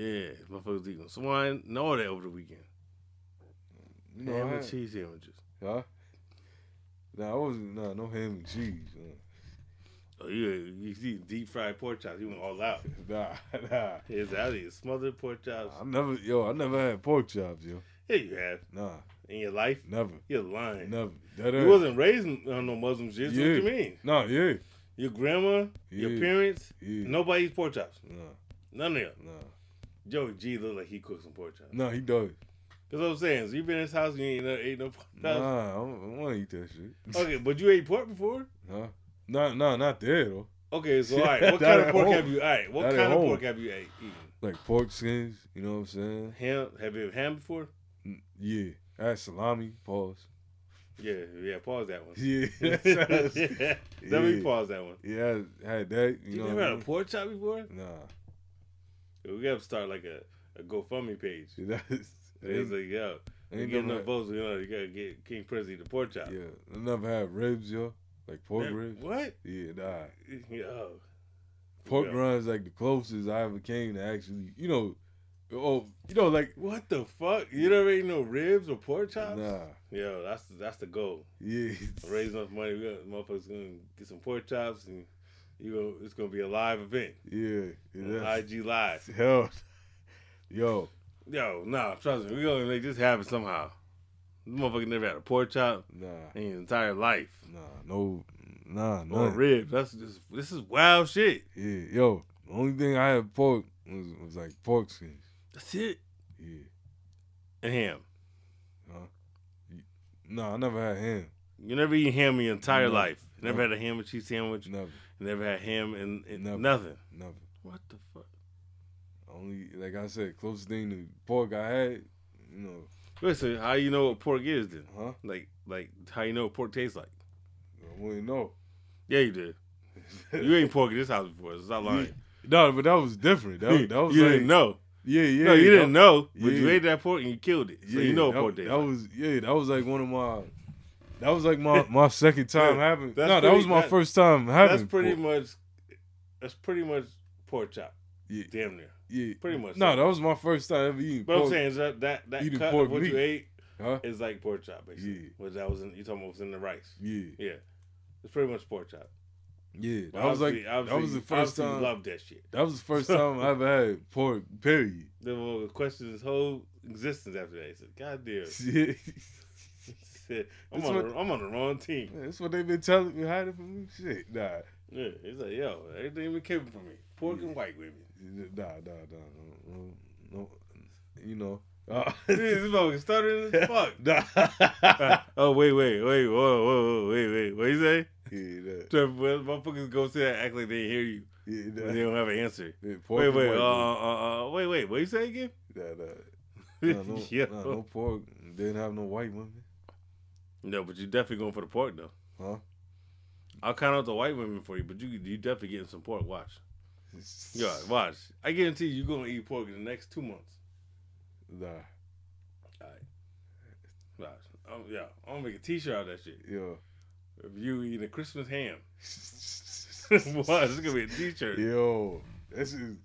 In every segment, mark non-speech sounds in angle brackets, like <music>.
Yeah, motherfuckers eating swine and all that over the weekend. You know, Ham I and cheese sandwiches. Huh? Nah, I wasn't. Nah, no ham and cheese. uh. Oh, you you eat deep fried pork chops. You went all out. <laughs> Nah, nah. Here's out here. Smothered pork chops. I never, yo, I never had pork chops, yo. Yeah, you have. Nah, In your life? never, You're lying. never. That You ain't- wasn't raised on no Muslim shit. Yeah. what you mean? Nah, yeah, Your grandma, your parents, yeah. nobody eats pork chops. Nah, None of them. nah, Joey G look like he cooks some pork chops. nah. He does. That's what I'm saying. So you been in his house and you ain't never ate no pork chops? Nah, I don't, want to eat that shit. Okay, but you ate pork before? Huh? Nah, nah, not there though. Okay, so <laughs> all right. What kind of pork home. have you? All right, what at kind of home. pork have you ate, eaten? Like pork skins. You know what I'm saying? Ham? Have you had ham before? Yeah. I had salami. Pause. Yeah, yeah. Pause that one. Yeah. <laughs> <laughs> Let me Yeah. pause that one. yeah, I had that. You, You, know never what I had a pork chop before? Nah. We gotta start like a, a GoFundMe page. <laughs> It's like, yo, you ain't get enough votes, you know, you gotta get King to the pork chop. Yeah, never had ribs, yo. Like pork Man, ribs. What? Yeah, nah. Yo. Pork Yeah. rinds like the closest I ever came to actually, you know, oh, you know, like What the fuck? You never ate no ribs or pork chops? nah, Yo, that's that's the goal. yeah, <laughs> Raise enough money, we got, motherfuckers gonna get some pork chops, and you go. It's gonna be a live event, yeah, IG Live. Hell, <laughs> yo, Yo, nah, trust me, we gonna make this happen somehow. This motherfucker never had a pork chop nah, in his entire life. nah, no, nah, no, ribs. That's just this is wild shit. yeah, yo. The only thing I had pork was, was like pork skins. That's it. Yeah, And ham. Huh? no, I never had ham. You never eat ham in your entire No. life. You never No. had a ham and cheese sandwich. Never, You never had ham and, and Never. nothing. never. What the fuck? Only like I said, closest thing to pork I had, you know, Listen, how you know what pork is then? huh? Like, like how you know what pork tastes like? I wouldn't know. Yeah, you did. You ain't pork in this house before. So stop <laughs> lying. No, but that was different. That, <laughs> was- that was you like, didn't know. Yeah, yeah. no, you didn't know, but you ate that pork and you killed it. So Yeah, you know what that, pork tastes that like. was yeah. That was like one of my. That was like my my second <laughs> time having. that's No, that was my that- first time having. That's pretty pork. much. That's pretty much pork chop. Yeah. Damn near. Yeah, Pretty much. No, so. that was my first time ever eating But I'm pork. saying is that that, that cut pork of what meat. you ate Huh? is like pork chop, basically. Yeah. Which that was in, you talking about was in the rice. Yeah, Yeah, it's pretty much pork chop. yeah. But That was like that was the first time. Love that shit. That was the <laughs> first time I ever had pork. Period. Then we'll question his whole existence after that. He said, "God damn." <laughs> Yeah. Said, I'm on, what- the, I'm on the wrong team. That's what they've been telling me, hiding from me. Shit, nah, Yeah, he's like, yo, everything been keeping from me. Pork and white women. nah, nah, nah, no, no, no. You know. <laughs> Uh, this motherfucker stuttering as <laughs> fuck. nah. <laughs> oh wait, wait, wait, whoa, whoa, whoa, wait, wait. What you say? yeah, that, Trevor, motherfuckers go say that, act like they hear you, yeah, nah. they don't have an answer. Yeah, Wait, wait, uh, uh, uh, wait, wait. What you say again? Nah, nah. Nah, no, yeah. nah, no pork. Didn't have no white women. No, but you're definitely going for the pork though. Huh? I'll count out the white women for you, but you you definitely getting some pork. Watch. <laughs> Yeah, watch. I guarantee you, you're gonna eat pork in the next two months. Nah. All right. Watch. Um, yeah, I'm gonna make a T-shirt out of that shit. Yo. If you eat a Christmas ham, <laughs> <laughs> watch. It's gonna be a T-shirt. Yo. This is.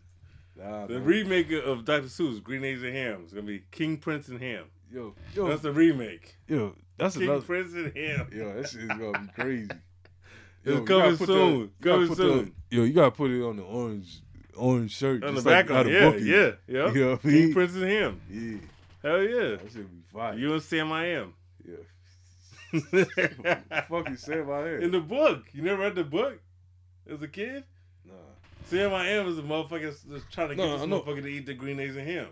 Nah, The man. remake of Dr. Seuss, Green Eggs and Ham, is gonna be King Prince and Ham. Yo. Yo. That's the remake. yo. That's King another. Prince and Ham. Yo, that shit is gonna be crazy. It's you coming gotta put soon. that- Coming put the- soon. yo, you gotta put it on the orange, orange shirt On the just like back of the it, yeah, book yeah, yeah. <laughs> You know what I King mean? Prince and Ham. Yeah, Hell yeah. that should be fire. You and Sam I am. yeah. <laughs> fuck you say my head. In the book. You never read the book? As a kid? nah, Sam I am is a motherfucker that's trying to get No, this I know. motherfucker to eat the green eggs and ham.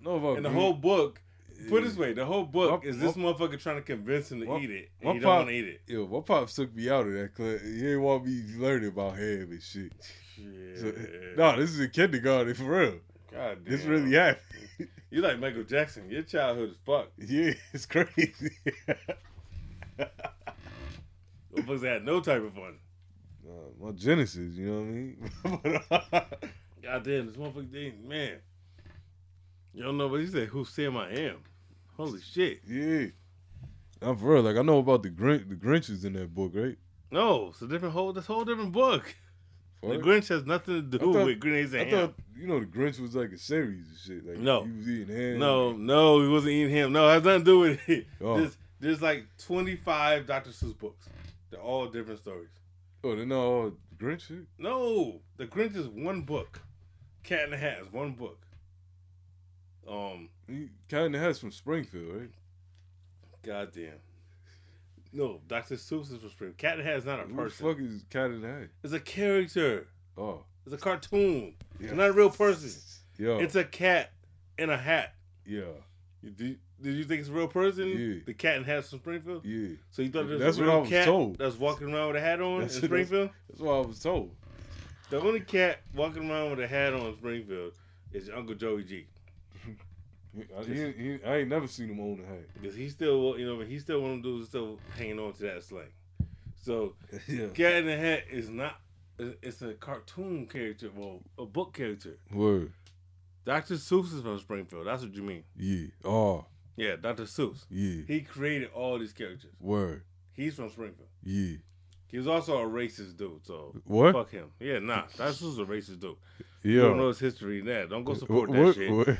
no, about And the green- whole book, put it this way, the whole book is this motherfucker trying to convince him to eat it. And he don't want to eat it. Yo, my pops took me out of that class. He didn't want me learning about ham and shit. Yeah. So, no, this is a kindergarten for real. God damn. This really happened. <laughs> You like Michael Jackson. Your childhood is fucked. yeah, <laughs> it's crazy. Motherfuckers had no type of fun. Uh, my Genesis, you know what I mean? <laughs> God damn, this motherfucker, man. You don't know but he said. Who Sam I am? Holy shit. yeah, I'm for real. Like I know about the Grinch. The Grinch is in that book, right? No, it's a different whole. This whole different book. The Grinch has nothing to do thought- with Green Eggs I Ham. thought you know the Grinch was like a series and shit. Like No. he was eating ham. No, no, he wasn't eating him. No, it has nothing to do with it. Oh. There's, there's like 25 Dr. Seuss books. They're all different stories. Oh, they're not all Grinch shit. No, The Grinch is one book. Cat in the Hat is one book. Um, He kind of has from Springfield, right? goddamn. No, Dr. Seuss is from Springfield. Cat in the Hat is not a Who the person. fuck is Cat in the Hat? It's a character. Oh, It's a cartoon. yeah. It's not a real person. Yo, It's a cat in a hat. yeah, You, did, did you think it's a real person? Yeah. The cat in hat from Springfield? yeah. So you thought That's a what I real was cat told. that's walking around with a hat on That's in Springfield? That's what I was told. The only cat walking around with a hat on in Springfield is Uncle Joey G. I, he, he, I ain't never seen him own a hat. Because he still, you know, he's still one of them dudes still hanging on to that slang. So, <laughs> yeah. Cat in the Hat is not, it's a cartoon character, well, a book character. Word. Dr. Seuss is from Springfield. That's what you mean. Yeah. Oh, Yeah, Dr. Seuss. yeah. He created all these characters. Word. He's from Springfield. Yeah. He was also a racist dude, so What? fuck him. Yeah, nah, that's just a racist dude. <laughs> Yeah, you don't know his history in that. Don't go support that what- shit. what-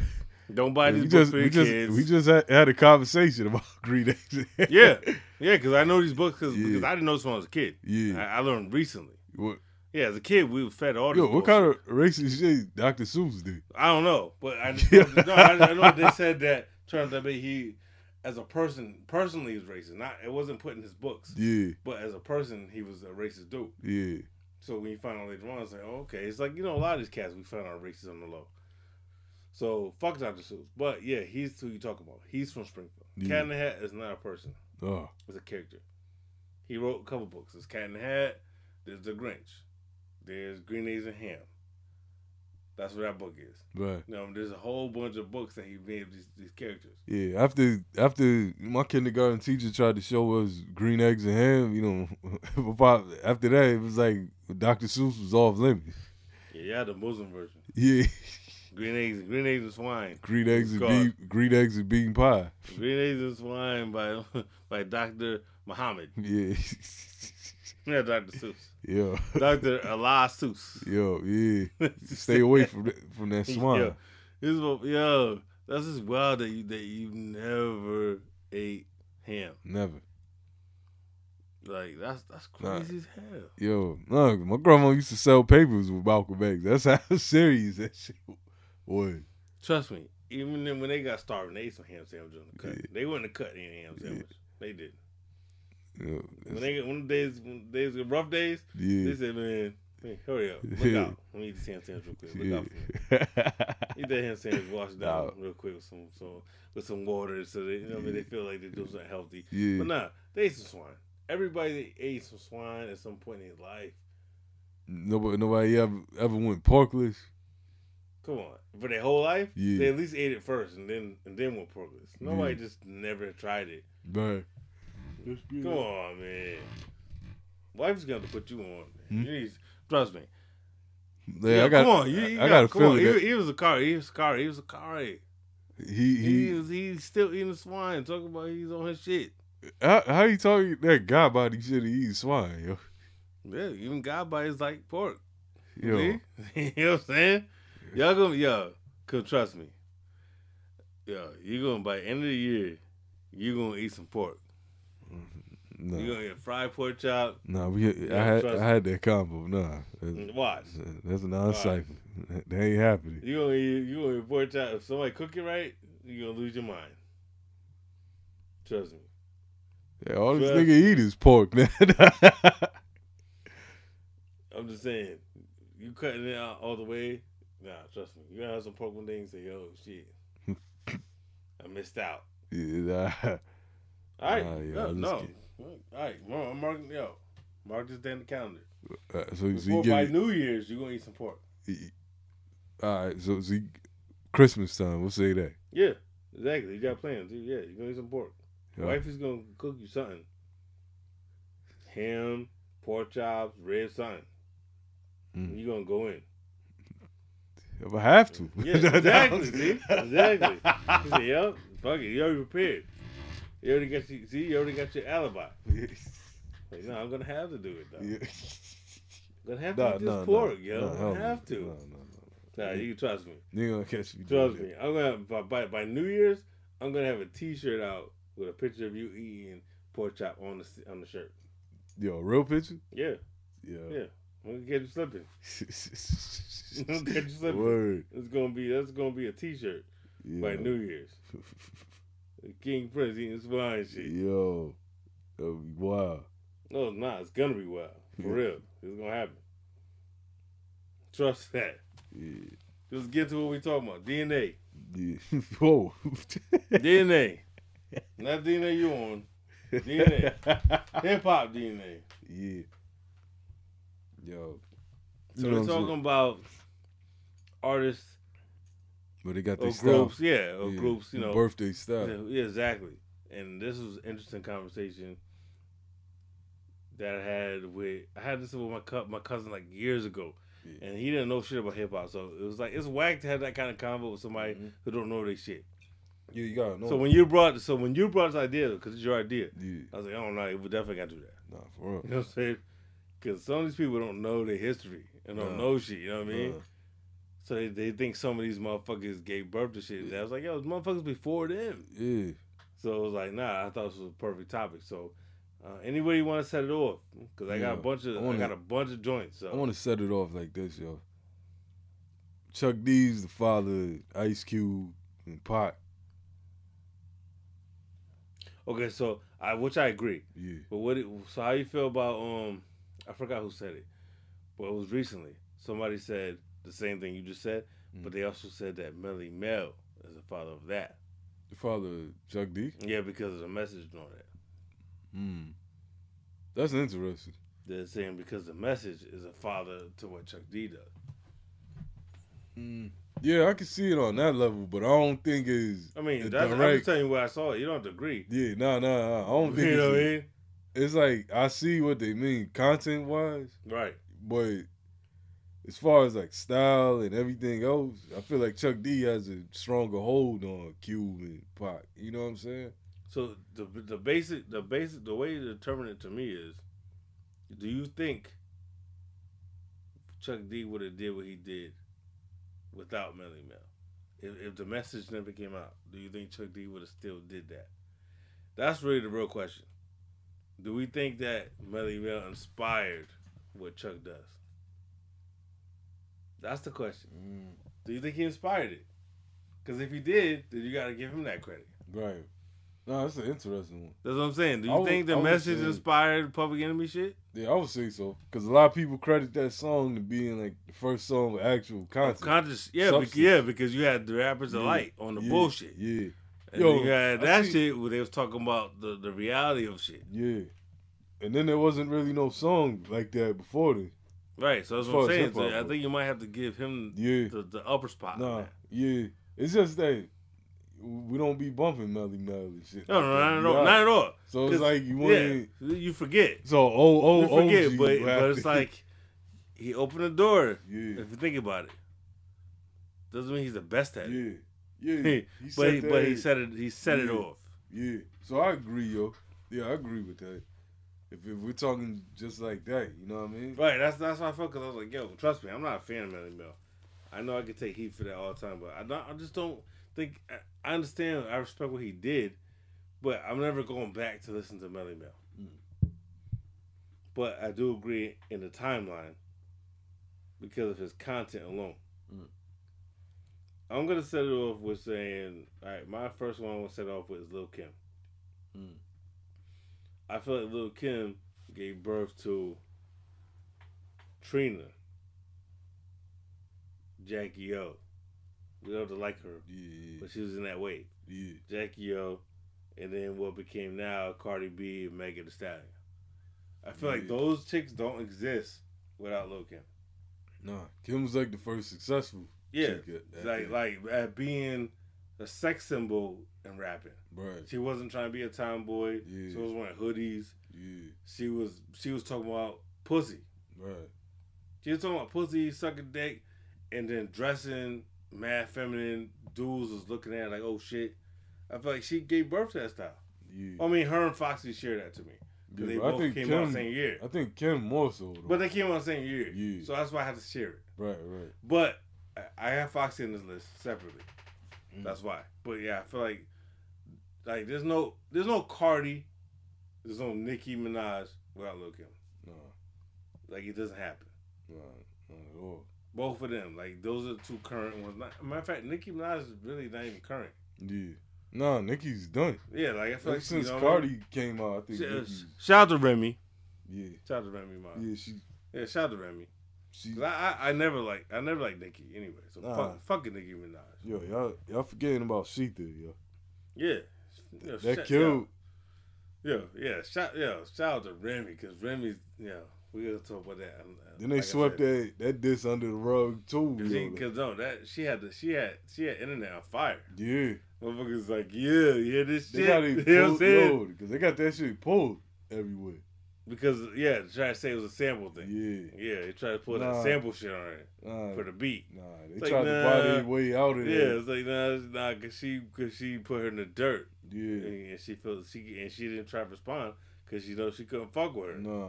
Don't buy we these just, books for we your just, kids. we just had, had a conversation about <laughs> green eggs. yeah, <laughs> yeah, because I know these books cause, Yeah. because I didn't know this when I was a kid. Yeah. I, I learned recently. What, Yeah, as a kid, we were fed all yo, what kind of racist shit Dr. Seuss did? I don't know, but I, <laughs> no, I, I know they said that turned out to be he, as a person, personally, is racist. Not it wasn't put in his books, Yeah. but as a person, he was a racist dude. Yeah. So when you find out later on, it's like, oh, okay, it's like you know a lot of these cats we found out racist on the low. So fuck Dr. Seuss, but yeah, he's who you talk about. He's from Springfield. Yeah. Cat in the Hat is not a person; Oh. it's a character. He wrote a couple books. There's Cat in the Hat. There's The Grinch. There's Green Eggs and Ham. That's what that book is. Right. You know, there's a whole bunch of books that he made of these, these characters. Yeah, after after my kindergarten teacher tried to show us green eggs and ham, you know, <laughs> after that it was like Dr. Seuss was off limits. Yeah, the Muslim version. Yeah, <laughs> Green eggs, green eggs and swine. green eggs and bean, green eggs and bean pie. Green eggs and swine by <laughs> by Doctor Muhammad. Yeah, Yeah, Doctor Seuss. yeah, Doctor Allah Seuss. yo, yeah. Stay away from that, from that <laughs> swine. Yo, this is what, yo, that's just wild that you that you never ate ham. Never. Like that's that's Nah. crazy as hell. Yo, no, my grandma used to sell papers with Malcolm X. That's how <laughs> serious that shit was. Trust me. Even then, when they got starving, they ate some ham sandwiches on the cut. Yeah. They wouldn't have cut any ham sandwich. They did. You know, When they get when the days when days rough days, they said, "Man, man, hurry up, look Yeah. out. Let me eat this ham sandwich real quick. Look out for me." Eat that ham sandwich, wash it down <laughs> Nah. real quick with some, some with some water, so they you know what I mean they feel like they do something healthy. yeah. But nah, they ate some swine. Everybody ate some swine at some point in their life. Nobody, nobody ever ever went porkless. Come on, for their whole life, Yeah. they at least ate it first, and then and then went porkless. Nobody Yeah. just never tried it. But Come on, man. Wife's gonna put you on. Man. Hmm? You need, trust me. yeah, Yeah, I got, come on. You, you I got, got a come feeling He, he was a car. He was a car. He was a car. he He, he. was. He's still eating swine. Talking about he's on his shit. How, how you talking that guy body shit? He eat swine, yo. Yeah, even God bites like pork. Yo, See? <laughs> you know what I'm saying? Y'all gonna yo, cause trust me. Yo, you gonna by the end of the year, you gonna eat some pork. Mm-hmm. nah, You gonna get fried pork chop. nah. We, Yeah, I had, I had that combo. Nah, that's, mm, and Watch. that's a non-cypher. That ain't happening. You gonna eat you gonna eat pork chop. If somebody cook it right, you gonna lose your mind. Trust me. Yeah, all this Trust nigga eat is pork, <laughs> man. I'm just saying, you cutting it out all the way. Nah, trust me. You gonna have some pork one day and say, "Yo, shit, <laughs> I missed out." yeah, nah. <laughs> All right, Nah, yo, no, no. all right. Mark, I'm marking, yo, mark this day in the calendar. Uh, so, so you Before get by it- New Year's, you're gonna eat some pork. all right. So, so you, Christmas time. We'll say that. Yeah, exactly. You got plans. Yeah, you're gonna eat some pork. Yeah. Wife is gonna cook you something. Ham, pork chops, red something. Mm. You gonna go in. If I have to. Yeah, exactly. see, exactly. He said, "Yo, fuck it. You already prepared. You already got you. See, you already got your alibi. <laughs> Like, no, I'm gonna have to do it though. Yeah. I'm <laughs> gonna have Nah, to eat this pork, nah, yo. nah, I'm gonna have to. Nah, nah, nah. Nah, you can trust me. You gonna catch me. Trust me. I'm gonna by, by by New Year's, I'm gonna have a T-shirt out with a picture of you eating pork chop on the on the shirt. Yo, real picture? Yeah, Yeah. yeah. I'm gonna get you slipping. <laughs> I'm gonna get you slipping. Word. It's gonna be that's gonna be a T-shirt Yeah. by New Year's. King Prince eating swine shit. Yo, that would be wild. No, it's not. It's gonna be wild for real. It's gonna happen. Trust that. Yeah. Let's get to what we talking about. DNA. yeah. <laughs> Whoa. DNA. <laughs> Not DNA you on. DNA. Hip hop DNA. Yeah. Yo. So You know we're talking about artists But they got their style. groups, yeah, or Yeah. groups, you know. Birthday stuff. Yeah, yeah, exactly. And this was an interesting conversation that I had with I had this with my cu- my cousin like years ago, Yeah. and he didn't know shit about hip hop. So it was like it's whack to have that kind of convo with somebody Mhm. who don't know their shit. Yeah, you gotta know. So when you brought so when you brought this idea because it's your idea, yeah. I was like, I don't know, we definitely got to do that. Nah, for real. You know what I'm saying? Because some of these people don't know their history and don't know shit. You know what I mean? Nah. So they, they think some of these motherfuckers gave birth to shit. I was like, yo, motherfuckers before them. Yeah. So it was like, nah, I thought this was a perfect topic. So uh, anybody want to set it off? Because I got a bunch of I I, wanna- got a bunch of joints. So I want to set it off like this, yo. Chuck D's the father Ice Cube and Pac. okay, so I which I agree. Yeah. But what? It, so how you feel about um? I forgot who said it, but it was recently. Somebody said the same thing you just said, but Mm. they also said that Melle Mel is the father of that. The father of Chuck D. Yeah, because of the message and all that. Hmm. That's interesting. They're saying because the message is a father to what Chuck D does. Mm. Yeah, I can see it on that level, but I don't think it's. I mean, that's, I'm direct. just telling you where I saw it. You don't have to agree. Yeah, no, no, no. I don't <laughs> think You know what I mean? It's like I see what they mean content wise, Right. but as far as like style and everything else, I feel like Chuck D has a stronger hold on Cube and Pac. You know what I'm saying? So the the basic the basic the way to determine it to me is, do you think Chuck D would have did what he did without Melle Mel? If, if the message never came out, do you think Chuck D would have still did that? That's really the real question. Do we think that Melle Mel inspired what Chuck does? That's the question. Do you think he inspired it? Because if he did, then you got to give him that credit. Right. No, that's an interesting one. That's what I'm saying. Do you would- think the message say- inspired Public Enemy shit? Yeah, I would say so. Because a lot of people credit that song to being like the first song with actual content. Conscious, yeah, Substance. yeah, because you had the rappers Yeah, alike on the yeah, bullshit. Yeah, Yo, then you had I that see- shit where they was talking about the, the reality of shit. yeah. And then there wasn't really no song like that before then. Right. So that's what I'm saying. So I think you might have to give him Yeah. the, the upper spot. Nah, yeah. It's just that we don't be bumping Melle Mel and shit. No, no, not at all. Not at all. So it's like you want Yeah, you forget. So oh oh you forget, OG but but it's <laughs> like he opened the door. yeah If you think about it, doesn't mean he's the best at it. yeah yeah. He- <laughs> but he, said but he set it. He set it off. Yeah, so I agree, yo. Yeah, I agree with that. If, if we're talking just like that, you know what I mean? Right, that's that's how I felt because I was like, yo, trust me, I'm not a fan of Melle Mel. I know I could take heat for that all the time, but I don't. I just don't think. I- I understand. I respect what he did, but I'm never going back to listen to Melle Mel. Mm. But I do agree in the timeline because of his content alone. Mm. I'm gonna set it off with saying, all right, my first one I want to set off with is Lil Kim. Mm. I feel like Lil Kim gave birth to Trina, Jackie O. We don't have to like her, Yeah, but she was in that wave. yeah, Jackie O, and then what became now Cardi B and Megan Thee Stallion. I feel like those chicks don't exist without Lil Kim. nah. Kim was like the first successful. Yeah, at like like at being a sex symbol in rapping. right. She wasn't trying to be a tomboy. Yeah. She was wearing hoodies. Yeah, She was she was talking about pussy. right. She was talking about pussy, sucking dick, and then dressing mad feminine. Dudes was looking at like, oh shit. I feel like she gave birth to that style. Yeah. I mean, her and Foxy shared that to me. Yeah, they both came Kim, out the same year. I think Kim more so though. But they came out the same year. Yeah. So that's why I had to share it. right, right. But I- have Foxy in this list separately. Mm. That's why. But yeah, I feel like like there's no there's no Cardi, there's no Nicki Minaj without Lil Kim. Nah, Like it doesn't happen. nah, not at all. Both of them, like those are the two current ones. Not, matter of fact, Nicki Minaj is really not even current. Yeah. Nah, Nicki's done. Yeah, like I feel Ever like since you know what I Cardi mean? came out, I think Sh- Nicki, Shout out to Remy. yeah, Shout out to Remy Ma. yeah, she, Yeah, shout out to Remy. She, I, I I never like I never like Nicki anyway. So Nah. fuck fucking Nicki Minaj. yo, y'all, y'all forgetting about She Shether, yo. Yeah. Yo, That shout- killed. Yeah, yeah, shout, yeah, shout out to Remy because Remy's, yeah, we gotta talk about that. um, uh, Then they like swept that that diss under the rug too. Cause, yo. she, cause no, that she had the she had she had internet on fire. yeah, Motherfuckers like, yeah, yeah, this they shit? got it <laughs> you know what I'm saying? yo, because they got that shit pulled everywhere. Because yeah, they tried to say it was a sample thing. Yeah, Yeah, they tried to put Nah. that sample shit on it nah, for the beat. nah, they It's like, tried to buy nah. their way out of it. Yeah, it's like nah, nah, cause she cause she put her in the dirt Yeah, and she felt she and she didn't try to respond because you know she couldn't fuck with her. nah,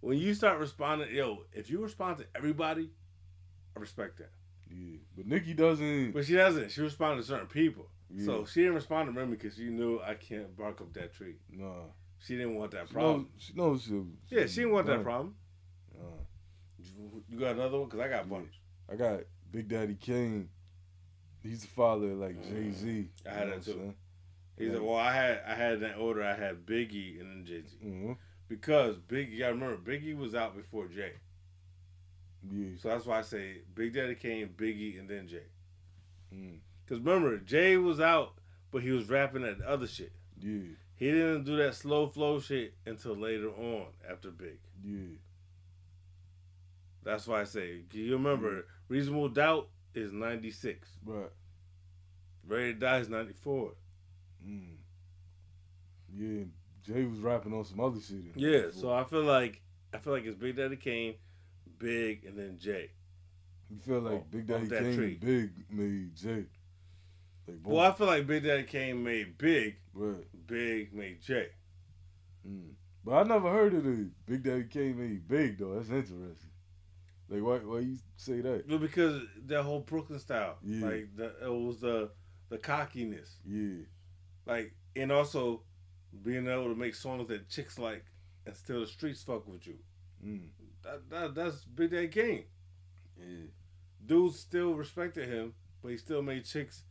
When you start responding, yo, if you respond to everybody, I respect that. yeah. But Nicki doesn't. But she doesn't. She responded to certain people. Yeah. So she didn't respond to Remy because she knew I can't bark up that tree. Nah, She didn't want that she problem. knows. She knows. She, yeah, she didn't want that problem. nah. You- got another one? Because I got a bunch. I got Big Daddy Kane. He's the father of like Jay Z. I had that too. He said, well, I had I had that order. I had Biggie and then Jay Z. hmm Because Biggie, to remember, Biggie was out before Jay. Yeah. So that's why I say Big Daddy Kane, Biggie, and then Jay. Mm. Because remember, Jay was out, but he was rapping that other shit. Yeah. He didn't do that slow flow shit until later on after Big. Yeah. That's why I say, you remember, Reasonable Doubt is 96. Right. Ready to Die is 94. mm. yeah, Jay was rapping on some other shit. Yeah, so I feel like I feel like it's Big Daddy Kane, Big, and then Jay. you feel like Oh, Big Daddy Kane and Big made Jay. Like. Well, I feel like Big Daddy Kane made Big, Right. Big made Jay. Mm. But I never heard of the Big Daddy Kane made Big though. That's interesting. Like why why you say that? Well, because that whole Brooklyn style, Yeah. like the, it was the the cockiness, Yeah. like and also being able to make songs that chicks like and still the streets fuck with you. Mm. That, that that's Big Daddy Kane. Yeah. Dudes still respected him, but he still made chicks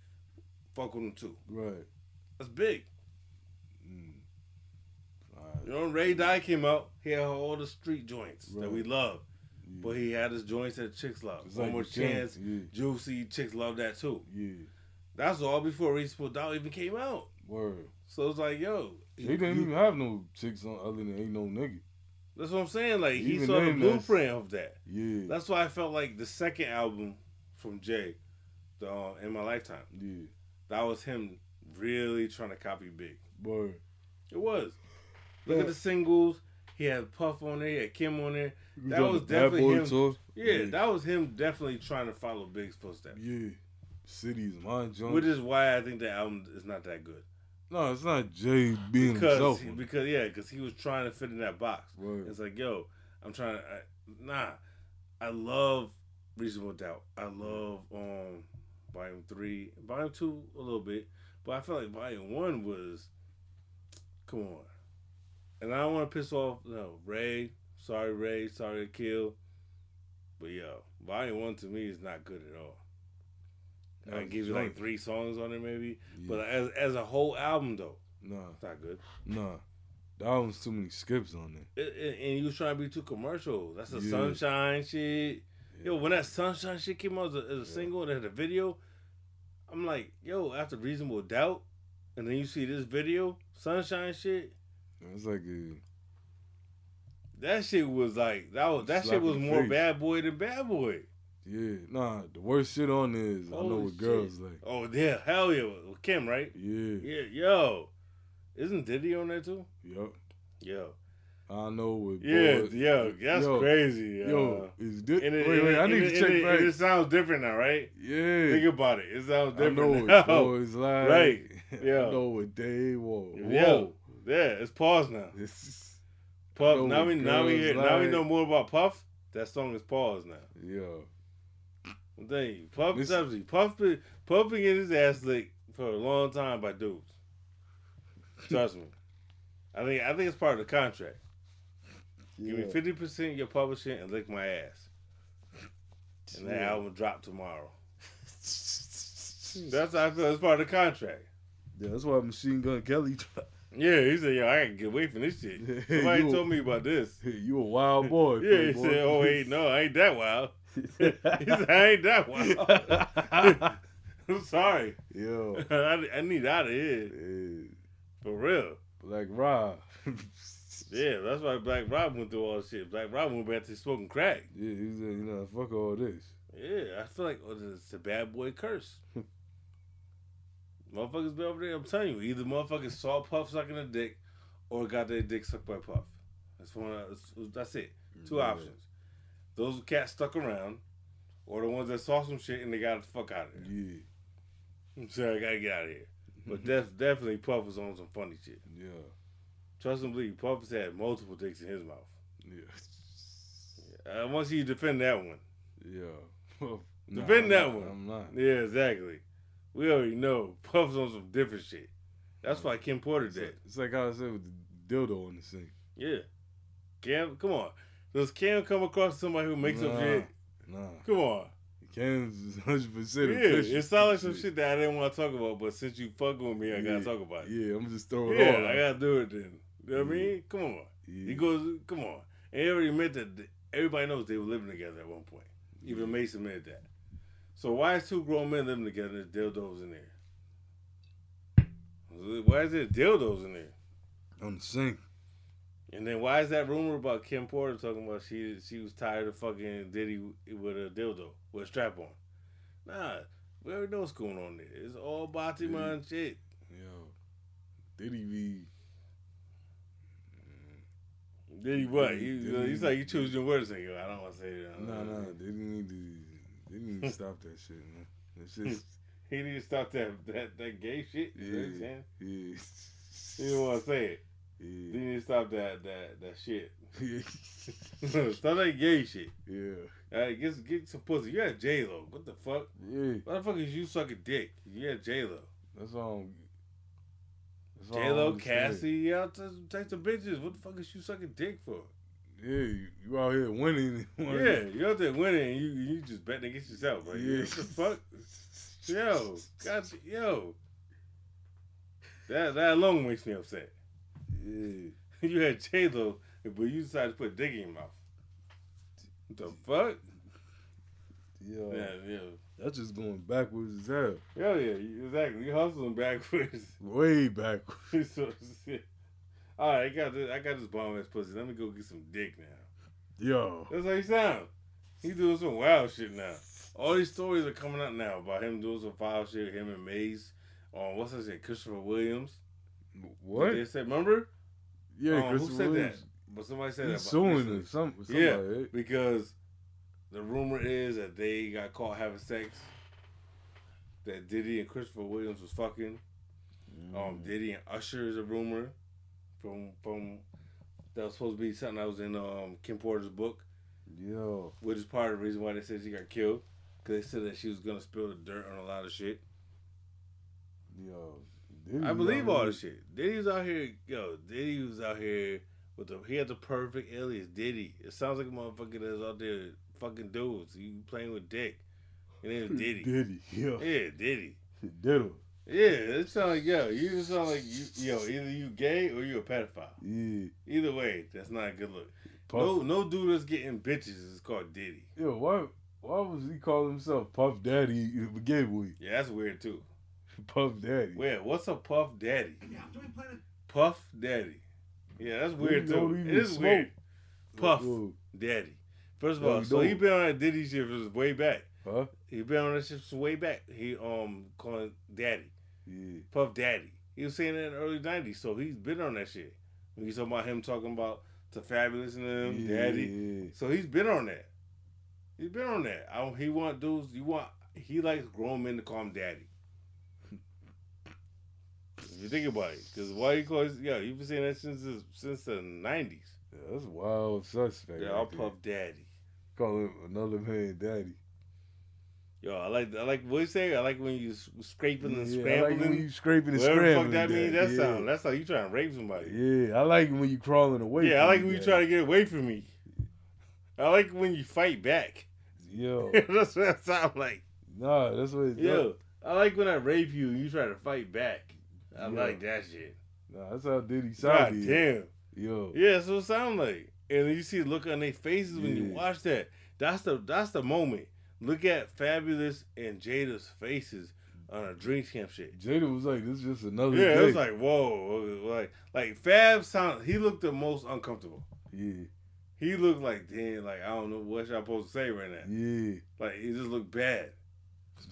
fuck with him too. Right. That's big. Mm. You know, Ray Die came out, he had all the street joints that we love, Yeah. but he had his joints that chicks love. It's One like more chance, Yeah. Juicy, chicks love that too. Yeah. That's all before Reasonable Doubt even came out. Word. So it's like, yo, They didn't you- even have no chicks on other than ain't no nigga. that's what I'm saying. Like he Even saw the blueprint of that. Yeah. That's why I felt like the second album from Jay, the uh, In My Lifetime, yeah. That was him really trying to copy Big. Boy. It was. Look Yeah. at the singles. He had Puff on there. He had Kim on there. You That was definitely him. tour? Yeah, that was him definitely trying to follow Big's footsteps. Yeah. Cities, my joint. Which is why I think the album is not that good. no, it's not Jay being Because, himself. he- because yeah, because he was trying to fit in that box. Word. It's like, yo, I'm trying to, I, nah. I love Reasonable Doubt. I love um Volume Three, Volume Two a little bit, but I felt like Volume One was, come on, and I don't want to piss off no Ray. Sorry Ray, sorry to kill, but yo, Volume One to me is not good at all. That I give you like three songs on it maybe, Yeah. but as as a whole album though, Nah, it's not good. nah. That one's too many skips on there. It- it- and you was trying to be too commercial. That's the Yeah. sunshine shit. Yo, when that sunshine shit came out as a, as a Yeah. single and had a video, I'm like, yo, after reasonable doubt, and then you see this video, sunshine shit. It's like a That shit was like that was that shit was more face. bad boy than bad boy. yeah. Nah, the worst shit on there is I know Holy what girls like. Oh yeah, hell yeah, Kim, right? Yeah. Yeah, yo, isn't Diddy on there too? Yo. Yo, I know what. yeah, boys- yo, that's Yo, crazy. Yo, uh, Yo, this? And it, wait, wait. it- I need and to check it, back. it sounds different now, right? yeah. Think about it. It sounds I know different now. <laughs> boys like. Right. <laughs> Yeah. I know what they want. Yeah, Whoa. yeah. It's pause now. Is, Puff. Now we now we hear, now we know more about Puff. That song is pause now. Yeah. you, Puff This- Puff been Puff been getting his ass licked for a long time by dudes. Trust me. I think I think it's part of the contract. Give me fifty percent your publishing and lick my ass. <laughs> And that album drop tomorrow. <laughs> That's how I feel. It's part of the contract. Yeah, that's why Machine Gun Kelly. Yeah, he said, "Yo, I gotta get away from this shit." <laughs> Somebody told me about this. you a wild boy. Yeah, he playboy. said, "Oh wait, no, I ain't that wild." he said, "I ain't that wild." I'm sorry. Yo, I, I need out of here yeah, for real. Like Rob. Yeah, that's why Black Rob went through all this shit. Black Rob went back to smoking crack. Yeah, he said, you know, fuck all this. Yeah, I feel like oh, it's a bad boy curse. <laughs> motherfuckers be over there. I'm telling you, either motherfuckers saw Puff sucking a dick, or got their dick sucked by Puff. That's one. That's, that's it. Two Yeah. options. Those cats stuck around, or the ones that saw some shit and they got the fuck out of there. Yeah, <laughs> I'm sorry, I gotta get out of here. But <laughs> def- definitely, Puff was on some funny shit. yeah, Trust and believe, Puffs had multiple dicks in his mouth. yeah, I want you to defend that one. yeah. <laughs> Defend I'm that not- one. I'm not. Yeah, exactly. We already know Puff's on some different shit. That's why Kim Porter It's did. like, it's like how I said with the dildo in the sink. Yeah. Cam, come on. Does Cam come across somebody who makes up Nah, shit? Nah, Come on. Cam's 100% Yeah, percent it sounds like some shit that I didn't want to talk about, but since you fuck with me, I gotta talk about it. Yeah, I'm just throwing Yeah, it all. I gotta do it then. You know what I mean? Mm-hmm. Come on. yeah. He goes, come on. And he already that everybody knows they were living together at one point. Even. Mason admitted that. So why is two grown men living together and there's dildos in there? Why is there dildos in there? on the sink. And then why is that rumor about Kim Porter talking about she she was tired of fucking Diddy with a dildo with a strap on? Nah, we already know what's going on there. It's all Bati man shit. Yo, Diddy be. Diddy what? Diddy- You, Diddy- he's like you choose your words. Like, I don't want to say that. No, no, Diddy need to. Diddy need to stop that shit, man. It's <laughs> just. He need to stop that that, that gay shit. You know what I'm saying? Yeah. He didn't want to say it. He Yeah. need to stop that that that shit. Yeah. <laughs> stop that gay shit. yeah. All right, get get some pussy. You got J Lo. What the fuck? Yeah. Why the fuck is you sucking dick? You got J Lo. That's all. That's all I J Lo. Cassie, out to take the bitches. What the fuck is you sucking dick for? Yeah, you, you out here winning. <laughs> Yeah, you out there winning and you you just betting against yourself. Like, Yeah. what the fuck? Yo, God, yo. That that alone makes me upset. Yeah. <laughs> you had J Lo, but you decided to put dick in your mouth. What the fuck? Yeah. Yeah, yeah. That's just going backwards as hell. Hell yeah, exactly. You hustling backwards. <laughs> Way backwards. so. All right, I got this. I got this bomb ass pussy. Let me go get some dick now. Yo. That's how he sound. He doing some wild shit now. All these stories are coming out now about him doing some wild shit. Him and Mase. Um, what's that shit? Christopher Williams. What? They said, remember? Yeah, Um, who said Williams. that? But somebody said He's that. suing recently. him. Some, Yeah. somebody, right? Because the rumor is that they got caught having sex. That Diddy and Christopher Williams was fucking. Mm. Um, Diddy and Usher is a rumor from from that was supposed to be something that was in um Kim Porter's book, Yo. which is part of the reason why they said she got killed because they said that she was gonna spill the dirt on a lot of shit. Yo. Diddy I believe all this shit. Diddy was out here, yo. Diddy was out here with the he had the perfect alias, Diddy. It sounds like a motherfucker that's out there fucking dudes. You playing with dick. Your name is <laughs> Diddy. Diddy. Yo. Yeah, Diddy. <laughs> Diddle. Yeah, it sounds like yo. You just sound like you, yo. Either you gay or you a pedophile. Yeah. Either way, that's not a good look. Puff. No, no dude that's getting bitches is called Diddy. Yo, why why was he calling himself Puff Daddy to begin with? Yeah, that's weird too. <laughs> Puff Daddy. Wait, what's a Puff Daddy? Puff Daddy. Yeah, that's weird He too. even It is smoke. weird. Puff Yo, Daddy. First of all, so he been on that Diddy shit from way back. Huh? He been on that shit from way back. He um calling Daddy. Yeah. Puff Daddy. He was saying that in the early nineties, so he's been on that shit. When you talking about him talking about the Fabolous and them, yeah. Daddy. So he's been on that. He's been on that. I, he want dudes. You want. He likes grown men to call him daddy. if you think about it, because why he calls yeah, you've been saying that since since the nineties. Yeah, that's wild suspect. Yeah, right I'll there. puff daddy. Call him another man daddy. Yo, I like I like what you say. I like when you scraping and Yeah, I scrambling. like when you scraping and Whatever the scrambling. fuck that means. That yeah. sound. That's how you trying to rape somebody. Yeah, I like when you crawling away. Yeah, I like when you try to get away from me. I like when you fight back. Yo, <laughs> that's what that sound like. nah, that's what. It's Yo, I like when I rape you and you try to fight back. I Yeah. like that shit. Nah, that's how Diddy God sounded. damn. Yo, Yeah, that's what it sound like. And you see the look on their faces when you watch that. That's the that's the moment. Look at Fabolous and Jada's faces on a Dreams Camp shit. Jada was like, "This is just another Yeah, day." it was like whoa, like like Fab sound. He looked the most uncomfortable. yeah, He looked like damn, like I don't know what y'all supposed to say right now. yeah. Like he just looked bad.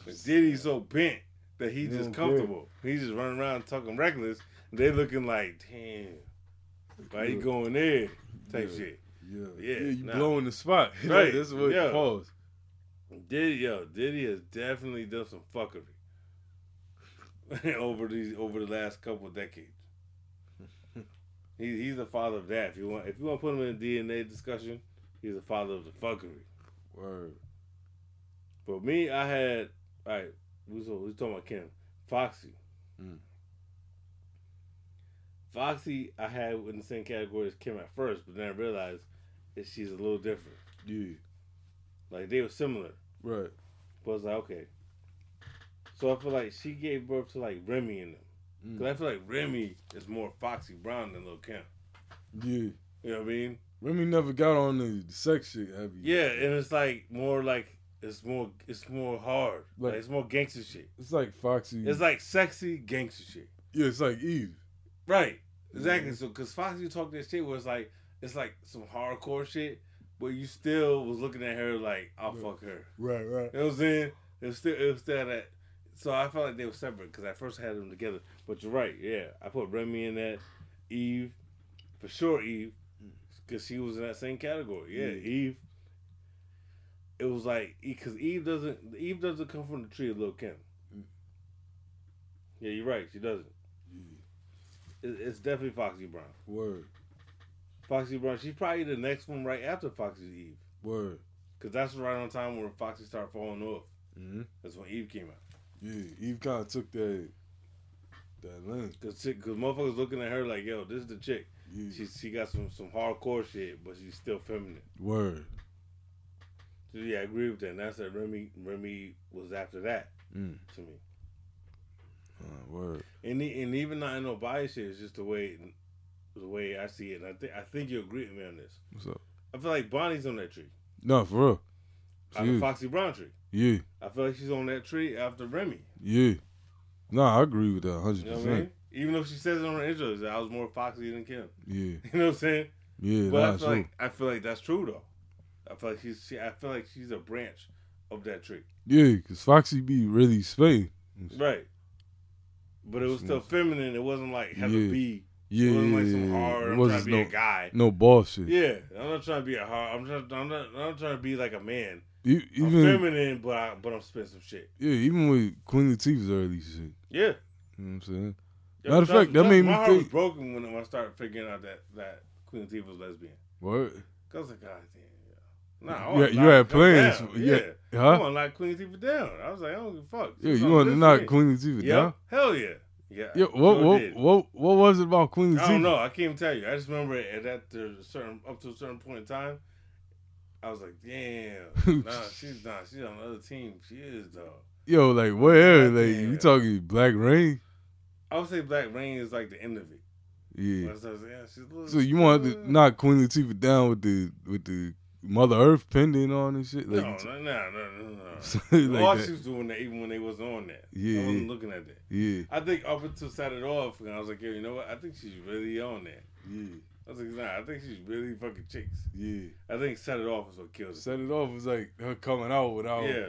But Diddy's so bent that he He just don't care. comfortable. He just running around talking reckless. They looking like damn, why you going there? Type Yeah. shit. Yeah, Yeah, yeah, you nah. blowing the spot. <laughs> Right, that's what yeah. it pause. Diddy, yo, Diddy has definitely done some fuckery <laughs> over these over the last couple of decades. <laughs> he, he's the father of that. If you want, if you want to put him in a DNA discussion, he's the father of the fuckery. Word. But me, I had, all right, we was, we was talking about Kim, Foxy. Mm. Foxy, I had in the same category as Kim at first, but then I realized that she's a little different. Yeah, Like they were similar. right. But I was like, okay. So I feel like she gave birth to like Remy in them. Mm. Cause I feel like Remy is more Foxy Brown than Lil Kim. Yeah, You know what I mean? Remy never got on the sex shit heavy. Yeah, and it's like more like it's more it's more hard. Like, Like- it's more gangster shit. it's like Foxy. It's like sexy gangster shit. yeah, it's like Eve. Right. Exactly. So cause Foxy talk that shit where it's like it's like some hardcore shit, but you still was looking at her like I'll Right. fuck her. Right, right. You know what I'm saying? It was still it was still that. So I felt like they were separate because I first had them together. But you're right, yeah. I put Remy in that, Eve, for sure Eve, because she was in that same category. Yeah, Yeah. Eve. It was like because Eve doesn't Eve doesn't come from the tree of Lil Kim. Mm. Yeah, you're right. She doesn't. It's definitely Foxy Brown. Word, Foxy Brown. She's probably the next one right after Foxy's Eve, word. because that's right on time where Foxy started falling off. hmm That's when Eve came out. Yeah, Eve kind of took that that lens. Cause, chick- cause motherfuckers looking at her like, yo, this is the chick. Yeah, She she got some some hardcore shit, but she's still feminine. word. So yeah, I agree with that. And that's that Remy Remy was after that Mm. to me. Uh, word. And and even not in no bias shit, it's just the way the way I see it. And I think I think you agree with me on this. What's up? I feel like Bonnie's on that tree, No, for real. on She the. Foxy Brown tree. Yeah, I feel like she's on that tree after Remy. yeah. No, I agree with that hundred You know percent. Even though she says it on her intro, that I was more Foxy than Kim. Yeah, <laughs> You know what I'm saying? yeah. But nah, I feel like I feel like that's true though. I feel like she's she, I feel like she's a branch of that tree. Yeah, because Foxy be really Spain. Right. But it was still feminine. It wasn't like Heather Yeah. B. Yeah, It wasn't like some hard. I'm trying to be no, a guy. no bullshit. Yeah, I'm not trying to be a hard. I'm just. I'm not. I'm not trying to be like a man. E- I'm feminine, but I. But I'm spitting some shit. yeah, even with Queen Latifah's early shit. Yeah. You know what I'm saying? Yeah, Matter of fact, that made me my heart was broken when, when I started figuring out that that Queen Latifah was lesbian. What? Cause I was like, God damn. Yeah. Nah, You had- you knock had her plans. down. Yeah. Huh? I want to knock Queen Latifah down. I was like, I don't give a fuck. Yeah, you want to knock shit. Queen Latifah Yeah. down? Hell yeah. Yeah. Yeah. What? What? What? What was it about Queen Latifah? I don't know. I can't even tell you. I just remember at that a certain up to a certain point in time, I was like, damn, <laughs> nah, she's not. She's on the other team. She is though. Yo, like where? Like Goddamn. you talking Black Reign? I would say Black Reign is like the end of it. Yeah. But I was like, yeah, she's a little, So you want to uh, knock Queen Latifah down with the with the Mother Earth pendant on and shit? No, Like, no, no, no, no, no. <laughs> like All she was doing that even when they wasn't on that. Yeah, I wasn't yeah. looking at that. Yeah, I think up until set it off, and I was like, yo, you know what? I think she's really on that. yeah, I was like, nah, I think she's really fucking chicks. yeah. I think set it off was what killed it. Set it off was like her coming out without. Yeah.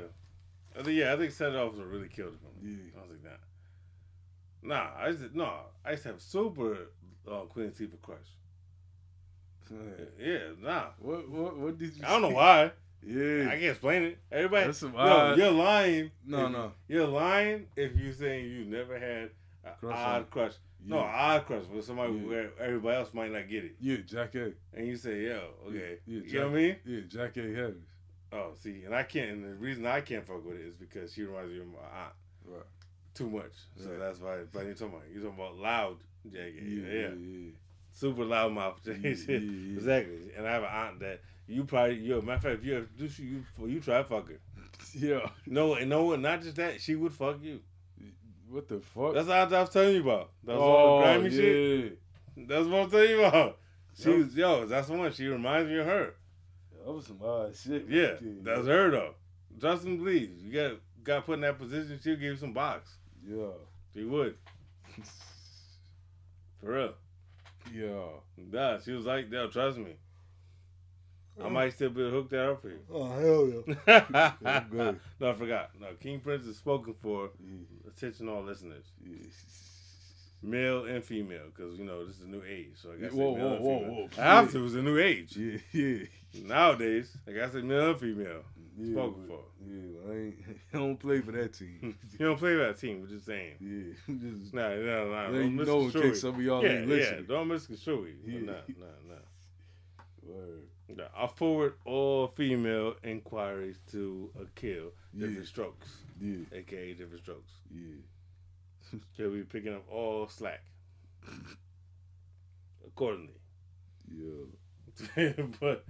I think yeah, I think set it off was what really killed it for me. Yeah. I was like, nah. Nah, I used to, no, I used to have super uh, Queen Latifah crush. Yeah, nah. What what what did you? I don't know why. Yeah, I can't explain it. Everybody, That's some odd- you're lying. No, if- no. You're lying if you're saying you never had an Crush on- odd crush. No, Yeah. odd crush, but somebody Yeah. where everybody else might not get it. Yeah, Jackée And you say, yo, okay. Yeah, you know what I mean? Yeah, Jackée Harris. Oh, see, and I can't. And the reason I can't fuck with it is because she reminds me of my aunt Right. too much. So Right. that's why. But you talking about you talking about loud. Yeah, Yeah, yeah, yeah. Super loud mouth <laughs> Yeah, yeah. Exactly. And I have an aunt that you probably yo matter of fact if you do you you try fuck her. <laughs> Yeah. No, and no, not just that she would fuck you. What the fuck? That's what I was telling you about. That's all the oh, grimy Oh, yeah. shit. That's what I'm telling you about. She was yo. That's the one. She reminds me of her. That was some odd shit. Yeah, that's her though. And believe. You got got put in that position. She'll give you some box. Yeah. She would <laughs> for real. Yeah. Nah, she was like, "Yo, trust me. I might still be hooked that up for you." Oh hell yeah. <laughs> I'm good. No, I forgot. No, King Prince is spoken for. Yeah. Attention, all listeners, male and female, because you know this is a new age. So I guess Whoa, male and whoa, whoa, female. whoa. I have to. It's a new age. Yeah, yeah. Nowadays, I gotta say male and female. Yeah Spoken but- for. Yeah, I ain't <laughs> I don't play for that team. <laughs> You don't play that team. We're just saying. yeah. <laughs> Just Nah, nah, nah. Don't you know in case some of y'all yeah, ain't yeah. Don't misconstrue it. Yeah. Nah, nah, nah. Word. Yeah, I forward all female inquiries to a kill Yeah. different strokes, Yeah, aka different strokes. yeah. He'll be picking up all slack accordingly. Yeah. but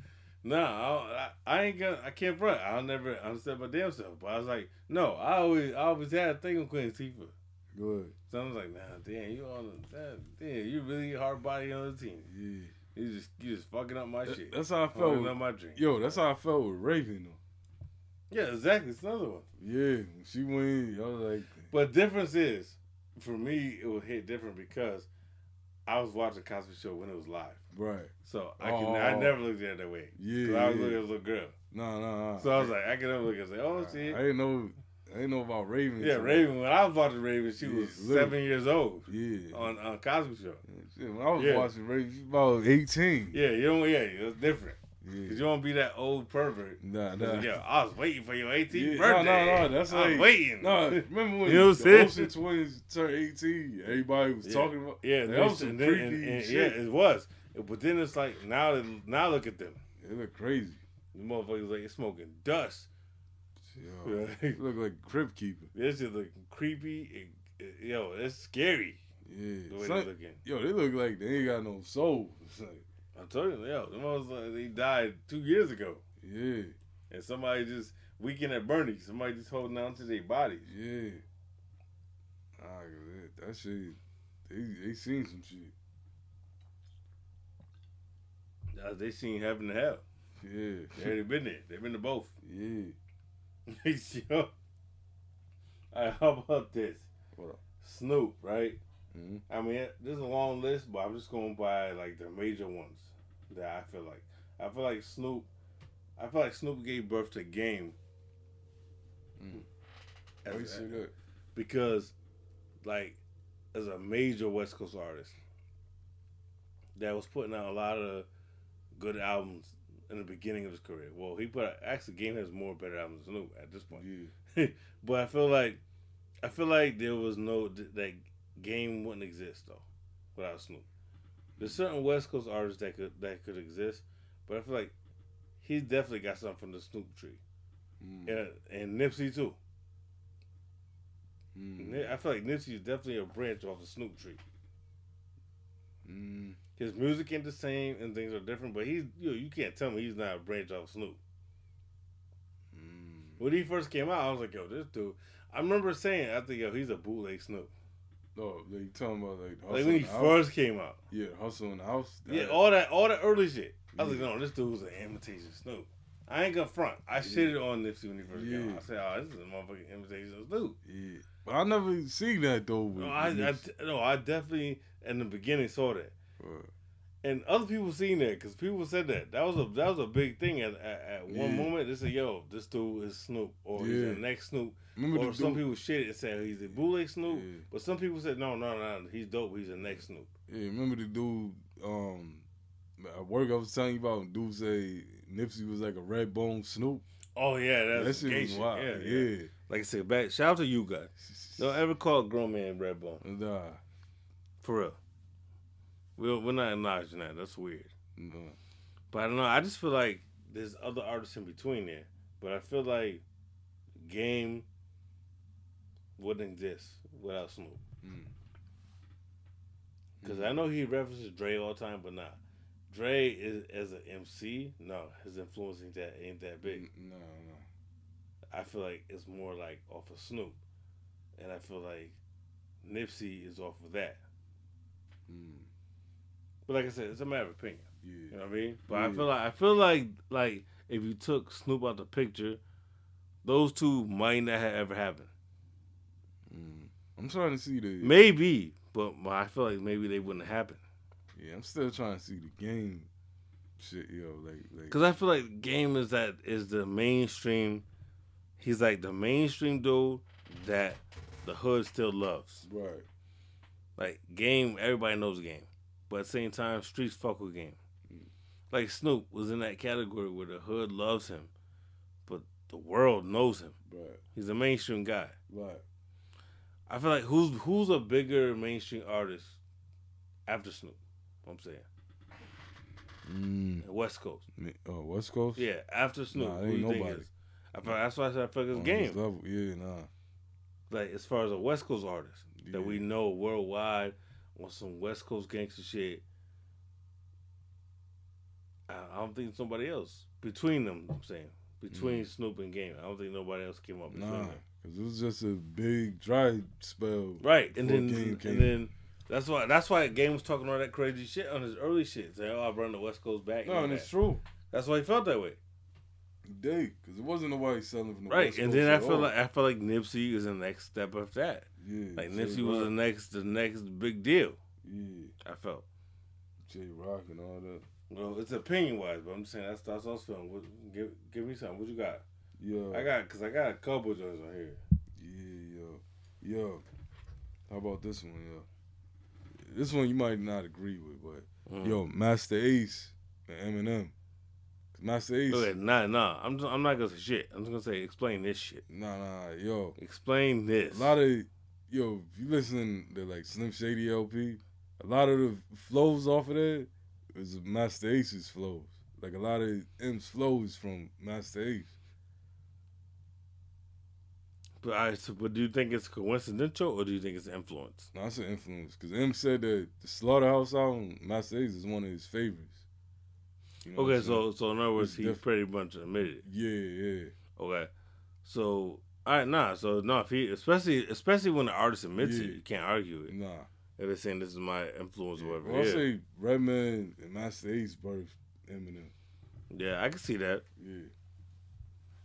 nah, I, I, I ain't gonna. I can't front. I'll never understand my damn self. But I was like, no, I always, I always had a thing with Queen Tifa. Go ahead. So I was like, nah, damn, you on the, damn, you really hard body on the team. Yeah. You just, you just fucking up my That- shit. that's how I felt. fucking With, up my drink. yo, that's how I felt with Raven though. Yeah, exactly. It's another one. Yeah, she went. I was like, But difference is, for me, it would hit different because I was watching Cosby Show when it was live, right. so I can I Oh. never looked at it that way. Yeah. I was yeah. looking at a little girl, No, no, no. so I was like, I can never look and say, oh I shit. didn't know. I didn't know about Raven. Yeah, Raven. When I was watching Raven, she Yeah, was little. seven years old Yeah. on on Cosby Show. Shit, when I was Yeah. watching Raven, she was about eighteen. Yeah, you don't. Yeah, it's different Yeah. you don't be that old pervert. Nah, Nah. Yeah, I was waiting for your 18th Yeah, no, birthday. no, no, that's I was like- waiting. No, remember when <laughs> You know the? Olsen twins turned eighteen? Everybody was Yeah. talking about. Yeah, that was was some and creepy and- and- shit. Yeah, it was. But then it's like now, now look at them. They look crazy. The motherfuckers like smoking dust. Yo, it looked like Crypt Keeper. This is looking creepy. It- it- yo, it's scary Yeah. the way Son- they're looking. yo, they look like they ain't got no soul. It's like, I told you, yo, them motherfuckers, they died two years ago, yeah, and somebody just weekend at Bernie, somebody just holding on to their bodies. yeah. Ah, that, that shit. They they seen some shit. Uh, They seen heaven and hell. Yeah. They already been there. They've been to both. Yeah. yo, all right, how about this? What up? Snoop, right? Mhm. I mean, this is a long list, but I'm just going by like the major ones that I feel like. I feel like Snoop. I feel like Snoop gave birth to Game. Mm. As- Why you that? because, like, as a major West Coast artist that was putting out a lot of good albums in the beginning of his career. Well, he put actually Game has more better albums than Snoop at this point. Yeah. <laughs> But I feel like I feel like there was no that game wouldn't exist though without Snoop. There's certain West Coast artists that could that could exist, but I feel like he's definitely got something from the Snoop tree, Mm. and, and Nipsey too. Mm. I feel like Nipsey is definitely a branch off the Snoop tree. Mm. His music ain't the same and things are different, but he's you know, you can't tell me he's not a branch off Snoop. Mm. When he first came out, I was like, yo, this dude. I remember saying, I think, yo, he's a bootleg Snoop. Oh, like talking about like Like when he in the house? first came out. Yeah, hustle in the house. Yeah, all that, all that early shit. I was Yeah. like, no, this dude was an imitation Snoop. I ain't gonna front. I shitted on Nipsey when he first came out. I said, oh, this is a motherfucking imitation of Snoop. yeah, but I never seen that though. With, No, I, I, no, I definitely in the beginning saw that, Right. and other people seen that because people said that that was a that was a big thing at at, at one Yeah. moment. They said, yo, this dude is Snoop, or he's the next Snoop, Remember or some dude? people shit it and said he's a bootleg Snoop, Yeah. but some people said, no, no, no, he's dope. He's the next Snoop. Yeah, remember the dude um at work I was telling you about dude say Nipsey was like a red bone Snoop. Oh yeah, that that's shit gay was wild. Yeah, Yeah. yeah. Like I said, back shout out to you guys. Don't ever call a grown man Redbone. Nah, For real. We're, we're not acknowledging that. That's weird. nah. But I don't know. I just feel like there's other artists in between there but I feel like game wouldn't exist without Snoop. Mm. Because I know he references Dre all the time, but nah. Dre is as an MC, no, his influence ain't that ain't that big. N- No, no. I feel like it's more like off of Snoop, and I feel like Nipsey is off of that. Mm. But like I said, it's a matter of opinion. You Yeah. know what I mean? But I feel like I feel like like if you took Snoop out the picture, those two might not have ever happened. Mm. I'm trying to see the. Maybe, but I feel like maybe they wouldn't happen. Yeah, I'm still trying to see the game. Shit, yo, like, like. Cause I feel like Game is that is the mainstream. He's like the mainstream dude that the hood still loves. Right. Like Game, everybody knows Game, but at the same time, streets fuck with Game. Like Snoop was in that category where the hood loves him, but the world knows him. Right. He's a mainstream guy. Right. I feel like who's who's a bigger mainstream artist after Snoop? I'm saying Mm. West Coast. Oh, West Coast. Yeah, after Snoop, Nah, ain't nobody. I feel, that's why I said I feel like it's game. level. Yeah, nah. Like as far as a West Coast artist that we know worldwide on some West Coast gangster shit. I, don't think somebody else between them. I'm saying between Snoop and Game. I don't think nobody else came up Mm. Nah, because it was just a big dry spell. Right, and then Game and then that's why that's why Game was talking all that crazy shit on his early shit. Saying, "Oh, I run the West Coast back." No, and that. it's true. That's why he felt that way. He did, because it wasn't nobody selling from the Right, West and Coast then I feel all. like I feel like Nipsey is the next step of that. Yeah, Like Nipsey was the next the next big deal. yeah, I felt. Jay Rock and all that. Well, it's opinion wise, but I'm just saying that's that's what I was feeling. What, give give me something. What you got? Yo, I got because I got a couple joints on here. Yeah, yo, yo. How about this one, yo? This one you might not agree with, but Mm. yo, Masta Ace and Eminem. Masta Ace, Okay, nah, nah. I'm just, I'm not gonna say shit. I'm just gonna say explain this shit. nah, nah, yo. Explain this. A lot of yo, if you listen to like Slim Shady LP, a lot of the flows off of that is Masta Ace's flows. Like a lot of M's flows from Masta Ace. But I, but do you think it's coincidental or do you think it's influence? No, that's an influence because M said that the Slaughterhouse album, Masta Ace, is one of his favorites. You know Okay, so so in other words, It's he different. pretty much admitted yeah, yeah, Okay, so all right, nah. So no, if he especially especially when the artist admits it, you can't argue it. nah. If they're saying this is my influence or whatever. Well, I yeah. say Redman and Masta Ace birthed Eminem. yeah, I can see that. Yeah.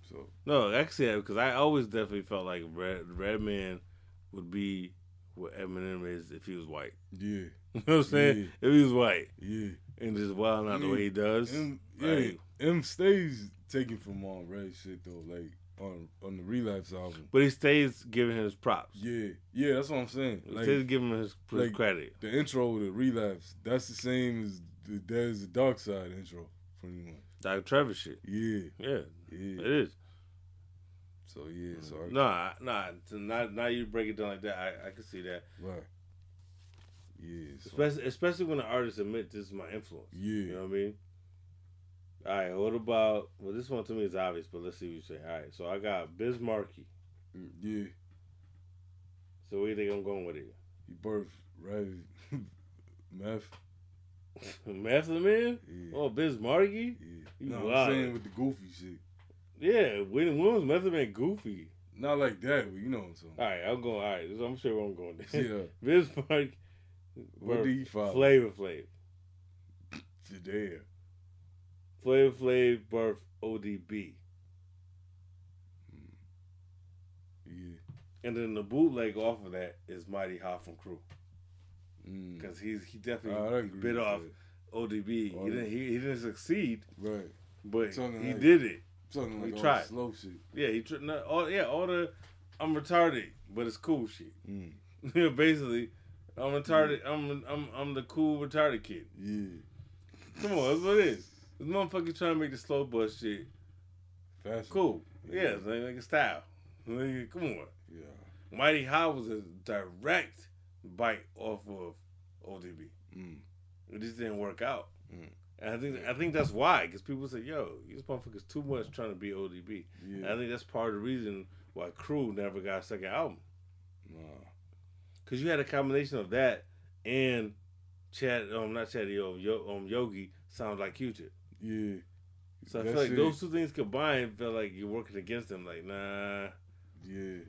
So No, I can see that because I always definitely felt like Red Redman would be what Eminem is if he was white. <laughs> yeah, You know what I'm saying? Yeah. If he was white yeah. and just wild out the way he does. M, yeah, Right. M stays taking from all Red shit though, like on on the Relapse album. But he stays giving his props. Yeah, yeah, that's what I'm saying. He Like stays giving his, his like- credit. the intro to Relapse, that's the same as the, there's the Dark Side intro, pretty much. Like Trevor shit. Yeah, Yeah, yeah. it is. So yeah, so I, Nah, nah. Now, now you break it down like that. I, I can see that. right. Yeah, so, Especially, especially when the artist admit this is my influence. yeah. You know what I mean? All right. What about? Well, this one to me is obvious, but let's see what you say. All right. So I got. Mm, Yeah, So where you think I'm going with it? he birthed right <laughs> meth. <laughs> Method Man? Yeah, Oh, Biz Markie? yeah. you No, I'm saying with the goofy shit. Yeah. When, when was Method Man goofy? Not like that, but you know what I'm saying. All right. I'm going. All right. so I'm sure where I'm going. Yeah. <laughs> Biz Markie. What do you follow? Flavor Flav. There. Flavor Flav birth ODB. Yeah. And then the bootleg off of that is Mighty Hoffman Crew. Mm. Because he's he definitely agree bit off that. ODB. He Oh, didn't he, he didn't succeed, Right. but Something he like- did it. Something like all tried. slow shit. Yeah, he tr- not, all yeah all the I'm retarded, but it's cool shit. Mm. <laughs> Basically, I'm retarded. I'm I'm I'm the cool retarded kid. Yeah. Come on, that's what it is. This motherfucker trying to make the slow bus shit Fashion. cool. Yeah, it's like, like a style. Like, come on. Yeah. Mighty High was a direct bite off of ODB. Mm. It just didn't work out. Mm. And I think I think that's why, because people say, "Yo, this motherfucker's too much trying to be ODB." And I think that's part of the reason why Crew never got a second album, Nah. because you had a combination of that and Chad, um, not Chad, um, Yo, um, Yogi sounds like Q-Tip. Yeah. So I feel like shit- those two things combined feel like you're working against them. Like, nah, Yeah.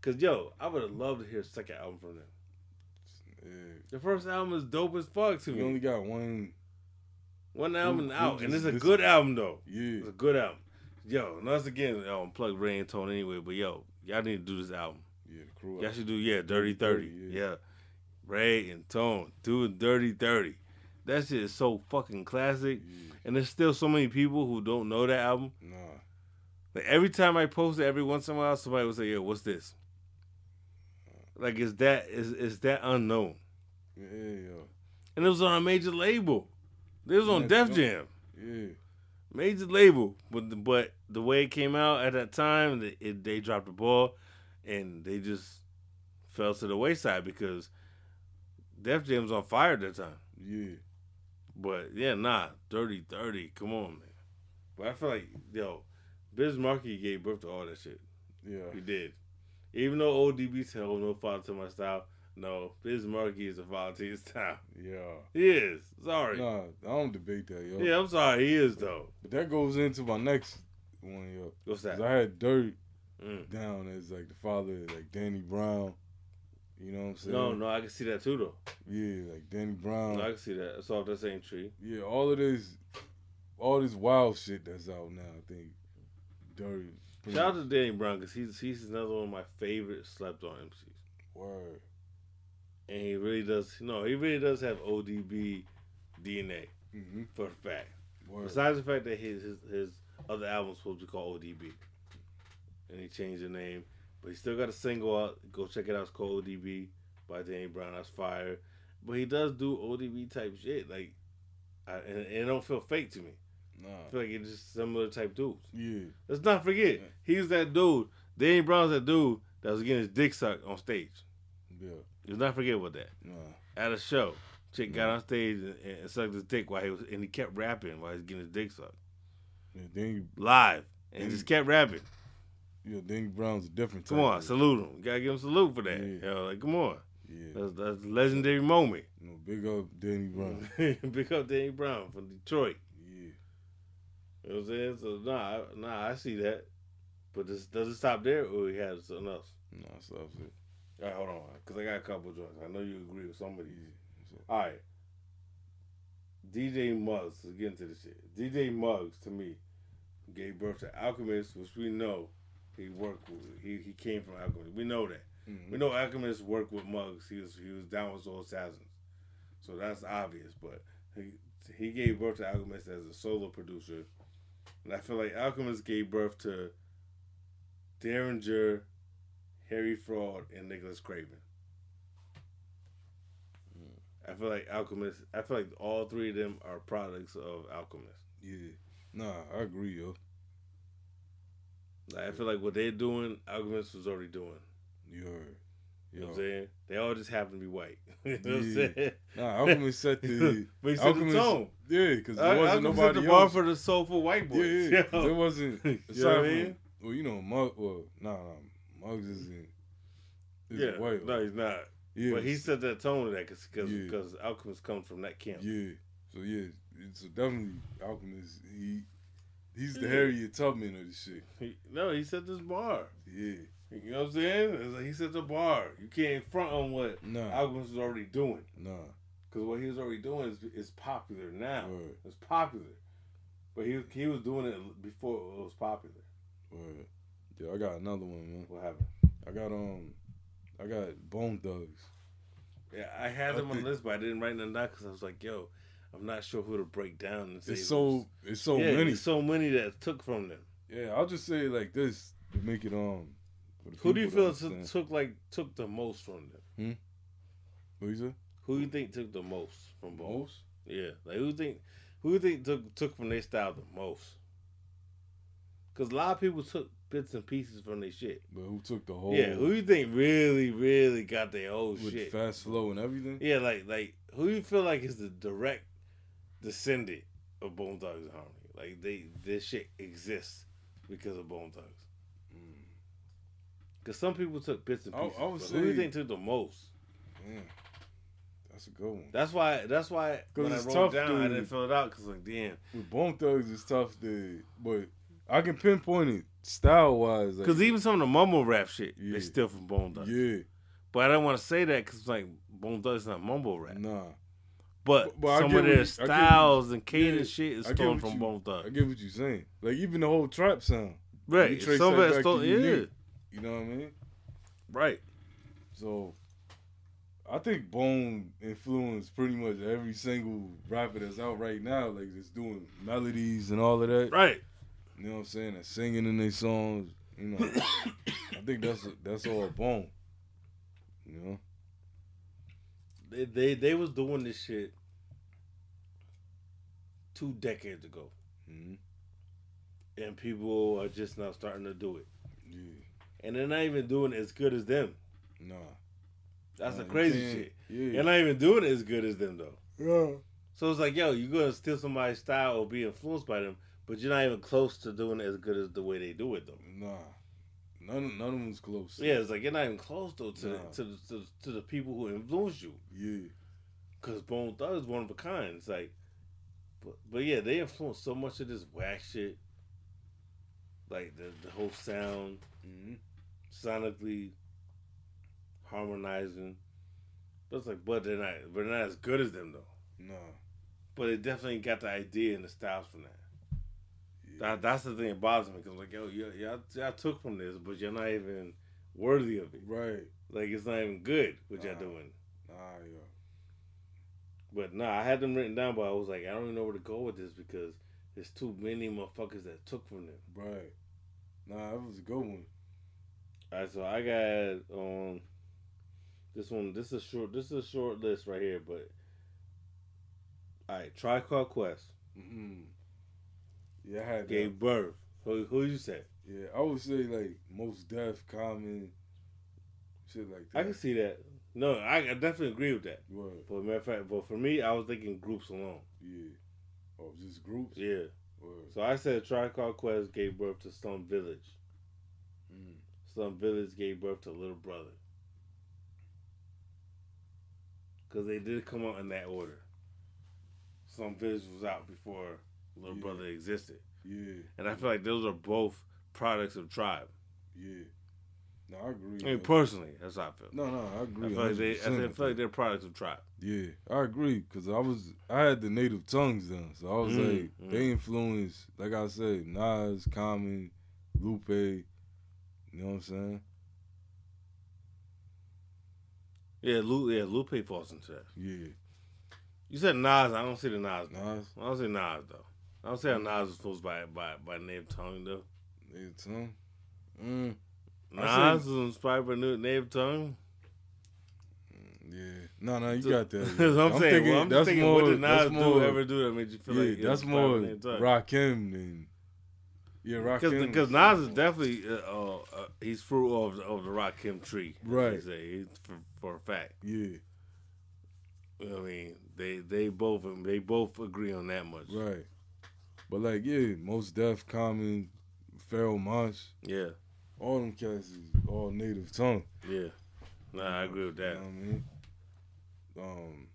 because yo, I would have loved to hear a second album from them. Yeah. The first album is dope as fuck to We me. only got one. One album out, and just it's a good album though. Yeah. It's a good album. Yo, and once again, um, plug Ray and Tone anyway. But yo, y'all need to do this album. Yeah. The crew. Y'all should do yeah, Dirty Thirty. Yeah. yeah. Ray and Tone doing Dirty Thirty. That shit is so fucking classic. Yeah. And there's still so many people who don't know that album. Nah. Like every time I post it, every once in a while, somebody will say, "Yo, what's this?" Like, is that is is that unknown? Yeah. Yo. And it was on a major label. It was on Yeah, Def. Jam, Yeah. major label. But the, but the way it came out at that time, it, it, they dropped the ball, and they just fell to the wayside because Def Jam was on fire at that time. Yeah. But yeah, nah, dirty, thirty. Come on, man. But I feel like yo, Biz Markie gave birth to all that shit. Yeah. He did. Even though ODB said, "Oh, no father to my style," no, Biz Markie is a father to his style. Yeah. He is. Sorry. Nah. I don't debate that, yo. Yeah, I'm sorry. He is though. But that goes into my next one, yo. What's that? I had Dirt Mm. down as like the father, like Danny Brown. You know what I'm saying? No, no, I can see that too though. Yeah, like Danny Brown. No, I can see that. It's off the same tree. yeah, all of this, all this wild shit that's out now. I think Dirt. pretty Shout out to Danny Brown because he's he's another one of my favorite slept on MCs, Word. and he really does. No, he really does have ODB DNA Mm-hmm. for a fact. Word. Besides the fact that his his, his other album's supposed to be called ODB, and he changed the name, but he still got a single out. Go check it out. It's called ODB by Danny Brown. That's fire. But he does do ODB type shit, like, I, and, and it don't feel fake to me. I feel like it's just similar type dudes. Yeah. Let's not forget, he's that dude. Danny Brown's that dude that was getting his dick sucked on stage. Yeah. Let's not forget about that. Nah. At a show, chick got on stage and, and sucked his dick while he was, and he kept rapping while he was getting his dick sucked Yeah, Danny. live, and Mm. just kept rapping. Yeah, Danny Brown's a different. Type. Come on, salute him. You gotta give him a salute for that. Yeah. Yo, like, come on, Yeah. that's that's a legendary moment. You know, big up Danny Brown. <laughs> Big up Danny Brown from Detroit. yeah. You know what I'm saying? So nah, nah, I see that. But this, does it stop there, or he has something else? Nah, so that's it. All right, hold on, because I got a couple joints. I know you agree with some of these. Yeah. All right. DJ Muggs, let's get into this shit. DJ Muggs, to me, gave birth to Alchemist, which we know he worked with. He he came from Alchemist. We know that. Mhm. We know Alchemist worked with Muggs. He was he was down with Soul Assassins, so that's obvious. But he he gave birth to Alchemist as a solo producer, and I feel like Alchemist gave birth to Daringer, Harry Fraud, and Nicholas Craven. I feel like Alchemist. I feel like all three of them are products of Alchemist. Yeah. Nah, I agree, yo. Like, I feel like what they're doing, Alchemist was already doing. You heard. You know what I'm saying? They all just happen to be white. <laughs> you know what I'm Yeah. saying? Nah, Alchemist set the. <laughs> but he set Alchemist, the tone. Yeah, because there wasn't Alchemist set nobody the bar else. for the soulful white boys. yeah, yeah. <laughs> 'cause Yo. There wasn't. You know what I mean? well, you know, Mug. Well, nah, nah, Muggs isn't. Is Yeah, white. no, he's not. yeah, but he set that tone of that because Yeah. because Alchemist comes from that camp. Yeah. So yeah, it's so definitely Alchemist. He he's the Yeah. Harriet Tubman of the shit. He, no, he set this bar. Yeah. You know what I'm saying? It's like he set the bar. You can't front on what Nah. Alchemist was already doing. Nah. Because what he was already doing is, is popular now. Word. It's popular. But he he was doing it before it was popular. Word. Yeah, I got another one, man. What happened? I got um, I got Bone Thugs. Yeah, I had I them on the list, but I didn't write them down because I was like, yo, I'm not sure who to break down and say. It's so it's so yeah, many. So many that took from them. Yeah, I'll just say like this to make it um. Who do you feel to took, like took the most from them? What you say? Who you think took the most from both? Most? Yeah, like who think who you think took took from their style the most? Because a lot of people took bits and pieces from their shit. But who took the whole? Yeah, who you think really really got their whole with shit? fast flow and everything? Yeah, like like who you feel like is the direct descendant of Bone Thugs-n-Harmony. Like they, this shit exists because of Bone Thugs. Mm. Because some people took bits and oh, pieces. I would but who do you think took the most? That's a good one. That's why. That's why when I wrote tough down, I didn't fill it out because like, damn. With Bone Thugs, it's tough to, but I can pinpoint it style wise. Like, Because even some of the mumble rap shit, Yeah. they still from Bone Thugs. yeah, But I don't want to say that because it's like Bone Thugs is not mumble rap. nah, But, but some of their you- I styles and cadence yeah, shit is I stolen from you- Bone I Thugs. get what you're saying. Like even the whole trap sound, Right. Some of that stolen. to Yeah. Unique. you know what I mean? Right. So I think Bone influenced pretty much every single rapper that's out right now, like just doing melodies and all of that. Right. You know what I'm saying? And singing in their songs. You know, <coughs> I think that's that's all Bone. You know, They, they they was doing this shit two decades ago, hmm and people are just now starting to do it, yeah, and they're not even doing it as good as them. nah, That's nah, the crazy shit. Yeah, They're not even doing it as good as them though. yeah, So it's like, yo, you're gonna steal somebody's style or be influenced by them, but you're not even close to doing it as good as the way they do it though. nah. None, none of them's close. Yeah, it's like you're not even close though to Nah. to, the, to to the people who influence you. yeah, Cause Bone Thug is one of a kind. It's like, but but yeah, they influence so much of this whack shit. Like the the whole sound, hmm sonically harmonizing. But it's like, but they're not, but they're not as good as them though. No. But it definitely got the idea and the styles from that. Yeah. That that's the thing that bothers me because like, yo, y- y'all, y'all took from this, but you're not even worthy of it. Right. Like it's not even good what y'all doing. Nah, yo. But nah, I had them written down, but I was like, I don't even know where to go with this because there's too many motherfuckers that took from them. Right. Nah, that was a good one. All right, so I got um this one. This is short. This is a short list right here, but all right, Tribe Called Quest Mm-hmm. Yeah, I had that. gave birth. Who who you say? Yeah, I would say like Mos Def, common, shit like that. I can see that. No, I, I definitely agree with that. Word. But matter of fact, but for me, I was thinking groups alone. Yeah. Oh, just groups. Yeah. Word. So I said Tribe Called Quest gave birth to Slum Village. Mm. Slum Village gave birth to Little Brother. Because they did come out in that order. Slum Village was out before Little Yeah. Brother existed. Yeah. And I feel like those are both products of Tribe. Yeah. No, I agree. I mean, personally, that's how I feel. no, no, I I agree. feel like they, I 100% feel like they're products of Tribe. Yeah, I agree because I was I had the native tongues done, so I was Mm, like mm. they influenced, like I said, Nas, Common, Lupe. You know what I'm saying? Yeah, Lupe, yeah, Lupe falls into that. Yeah, You said Nas. I don't see the Nas. Nas, I don't see Nas though. I don't see how Nas was influenced by by by Native Tongue though. native tongue. Mm, Nas was inspired by Native Tongue. yeah, no, no, you So- got that. <laughs> That's what I'm, saying. thinking well, I'm that's thinking, more, what did Nas that's do more, ever do that made you feel yeah, like it that's more inspired by Native Tongue? Rakim than yeah, Rakim. Because Nas is definitely uh, uh, uh, he's fruit of of the Rakim tree, Right. Say for, for a fact. yeah, I mean, they they both they both agree on that much. right. But like, yeah, Mos Def, Common, Pharoah Monch, Yeah, all them cats is all native tongue. yeah. Nah, I agree with that. You know what I mean? Um,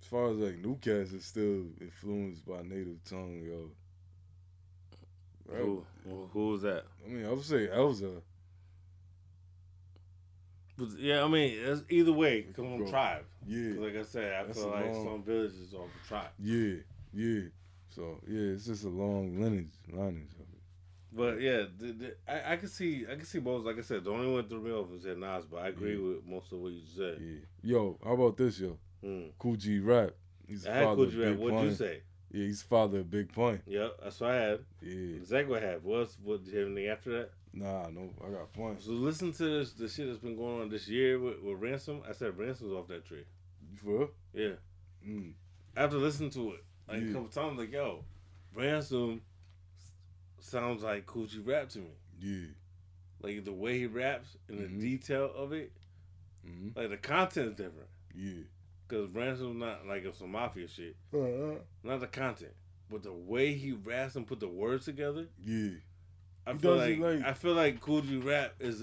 as far as like new cats, it's still influenced by native tongue, yo. Right? Who, who was that? I mean, I would say Elza. But, yeah, I mean, it's, either way, come Bro. tribe. Yeah, Like I said, I That's feel like long- some villages are the tribe. yeah, yeah. So yeah, it's just a long lineage, lineage of it. But yeah, the, the, I, I can see I can see both. Like I said, the only one threw me off was that Nas, but I agree Yeah. with most of what you said. Yeah. Yo, how about this, yo? Mm. Kool G Rap. He's I had father Kool G Rap. What'd you say? Yeah, he's father of Big Pun. Yep, that's what I had. Yeah. Exactly what I had. What else? What do you have anything after that? Nah, no, I got points. So listen to this, the shit that's been going on this year with, with Ransom. I said Ransom's off that tree. For real? Yeah. Mm. After listening to it, like Yeah. a couple times, like yo, Ransom sounds like Kool G Rap to me. Yeah. Like the way he raps and the Mhm. detail of it, hmm like the content's different. Yeah. Cause Ransom's not like it's some mafia shit. Uh-huh. Not the content. but the way he raps and put the words together, Yeah. I He feel like, like- I feel like Kool G Rap is.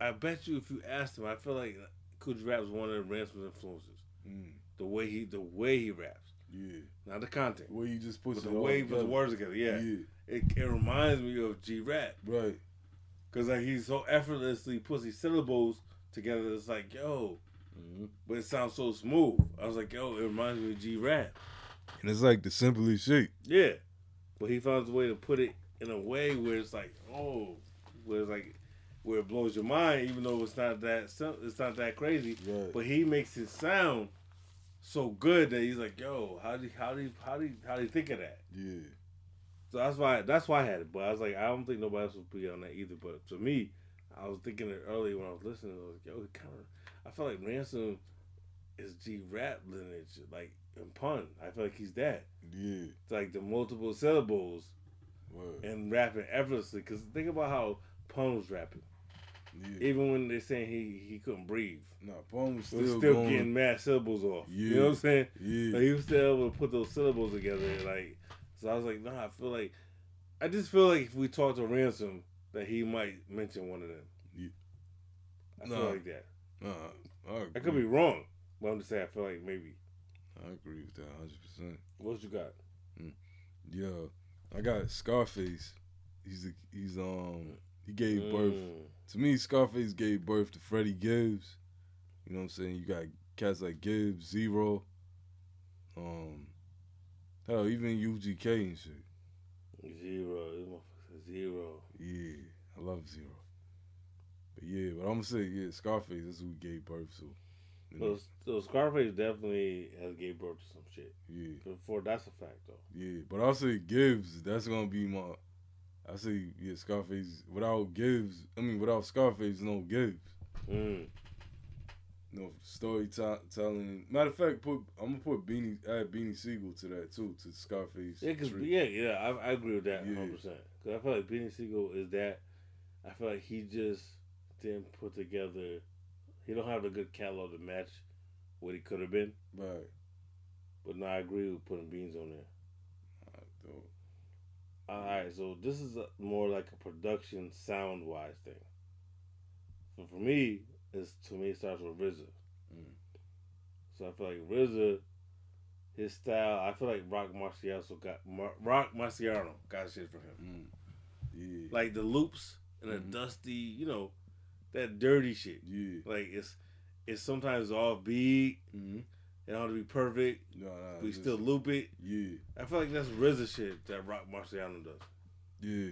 I bet you if you asked him, I feel like Kool G Rap is one of the Ransom's influences. Mm. The way he, the way he raps, Yeah. not the content, Where you just put the way he puts the words together. Yeah, Yeah. It, it reminds me of G Rap Right. because like he so effortlessly puts these syllables together. It's like yo, hmm but it sounds so smooth. I was like yo, it reminds me of G Rap. And it's like the simplest shit. Yeah, but he finds a way to put it in a way where it's like, oh, where it's like, where it blows your mind, even though it's not that it's not that crazy. Right. But he makes it sound so good that he's like, yo, how do you, how do you, how do you, how do you think of that? Yeah. So that's why that's why I had it. But I was like, I don't think nobody else would be on that either. But to me, I was thinking it earlier when I was listening. I was like, yo, kind of, I feel like Ransom is G rap lineage, like in pun. I feel like he's that. Yeah. It's like the multiple syllables Word. and rapping effortlessly. Because think about how Pun was rapping. Yeah. Even when they're saying he he couldn't breathe, No, Pun was he was still, still going. getting mad syllables off. Yeah. You know what I'm saying? yeah. Like he was still able to put those syllables together. Like so, I was like, nah. I feel like I just feel like if we talk to Ransom, that he might mention one of them. Yeah. I feel like that. Nah, I. I could be wrong, but I'm just saying I feel like maybe. I agree with that 100%. What you got? Yeah. I got Scarface. He's a, he's um he gave birth Mm. to me. Scarface gave birth to Freddie Gibbs. You know what I'm saying? You got cats like Gibbs, Z-Ro, um, hell, even UGK and shit. Z-Ro. This motherfucker Z-Ro. Yeah, I love Z-Ro. But yeah, but I'm gonna say yeah, Scarface. is who gave birth to. You know? So, so Scarface definitely has gave birth to some shit. Yeah, Before that's a fact though. yeah. But I'll say Gibbs. That's gonna be my. I say yeah, Scarface. Without Gibbs, I mean without Scarface, no Gibbs. Mm. No storytelling. Matter of fact, put I'm gonna put Beanie add Beanie Siegel to that too to Scarface. Yeah, cause, yeah, yeah, I, I agree with that Yeah. 100. percent Cause I feel like Beanie Siegel is that. I feel like he just didn't put together. He don't have a good catalog to match what he could have been. Right. But no, I agree with putting beans on there. Alright, dope. All right, so this is a, more like a production sound wise thing. So for me, it's to me it starts with RZA. Mm. So I feel like RZA, his style. I feel like Rock Marciano got Mar- Rock Marciano got shit from him. Mm. Yeah. Like the loops and the Mhm. dusty, you know, that dirty shit. yeah. Like it's it's sometimes off beat. Mm-hmm. It have to be perfect. Nah, nah, We still loop it. Yeah. I feel like that's RZA shit that Rock Marciano does. Yeah.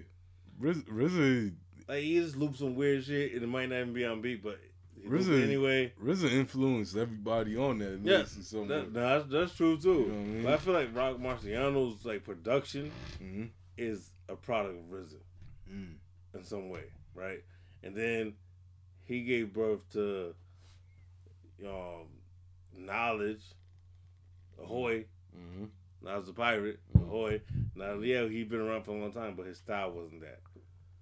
Riz, RZA, Like he just loops some weird shit and it might not even be on beat, but RZA- anyway. RZA influenced everybody on that Yeah, list in some That, no, that's, that's true too. You know I mean? But I feel like Rock Marciano's like production Mm-hmm. is a product of RZA Mm. in some way, right? And then he gave birth to um, knowledge, Ahoy. Mm-hmm. Now as a pirate, Mhm. Ahoy. Now yeah, he been around for a long time, but his style wasn't that.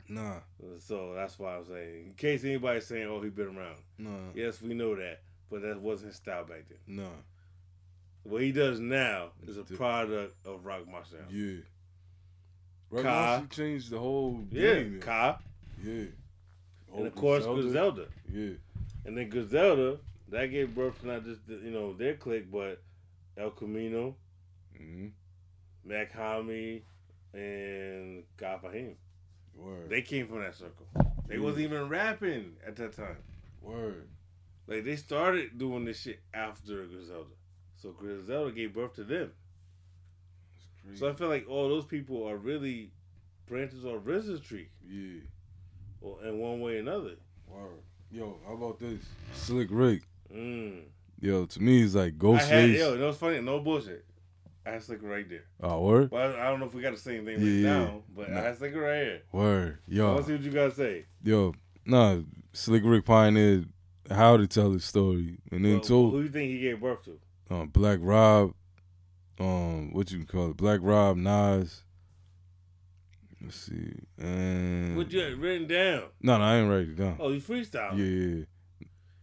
Nah. So that's why I'm saying, in case anybody's saying, "Oh, he been around," Nah. yes, we know that, but that wasn't his style back then. Nah. What he does now is a product of Rock Marciano. Yeah. Rock. Marcy changed the whole Yeah, game. Ka, Yeah. and of course Griselda. Griselda. Yeah. And then Griselda, that gave birth to not just the, you know their clique, but El Camino, Mm-hmm. Mach-Hommy, and God Fahim. Word. They came from that circle. They Yeah. wasn't even rapping at that time. Word. Like they started doing this shit after Griselda. So Griselda gave birth to them. So I feel like all those people are really branches of tree, yeah. or in one way or another. Word. Yo, how about this? Slick Rick. Mm. Yo, to me, it's like I had Ghostface. yo, know what's funny? No bullshit. I had Slicker right there. Oh, word? Well, I don't know if we got the same thing right Yeah. now, but I Nah. had Slicker right here. Word. Yo. I want to see what you guys say. Yo, nah, Slick Rick pioneered how to tell his story. And then Well, too, who do you think he gave birth to? um, Black Rob, um, what you call it? Black Rob, Nas. Let's see. And What you had written down? no, no, I ain't write it down. Oh, you freestyle. Yeah, yeah.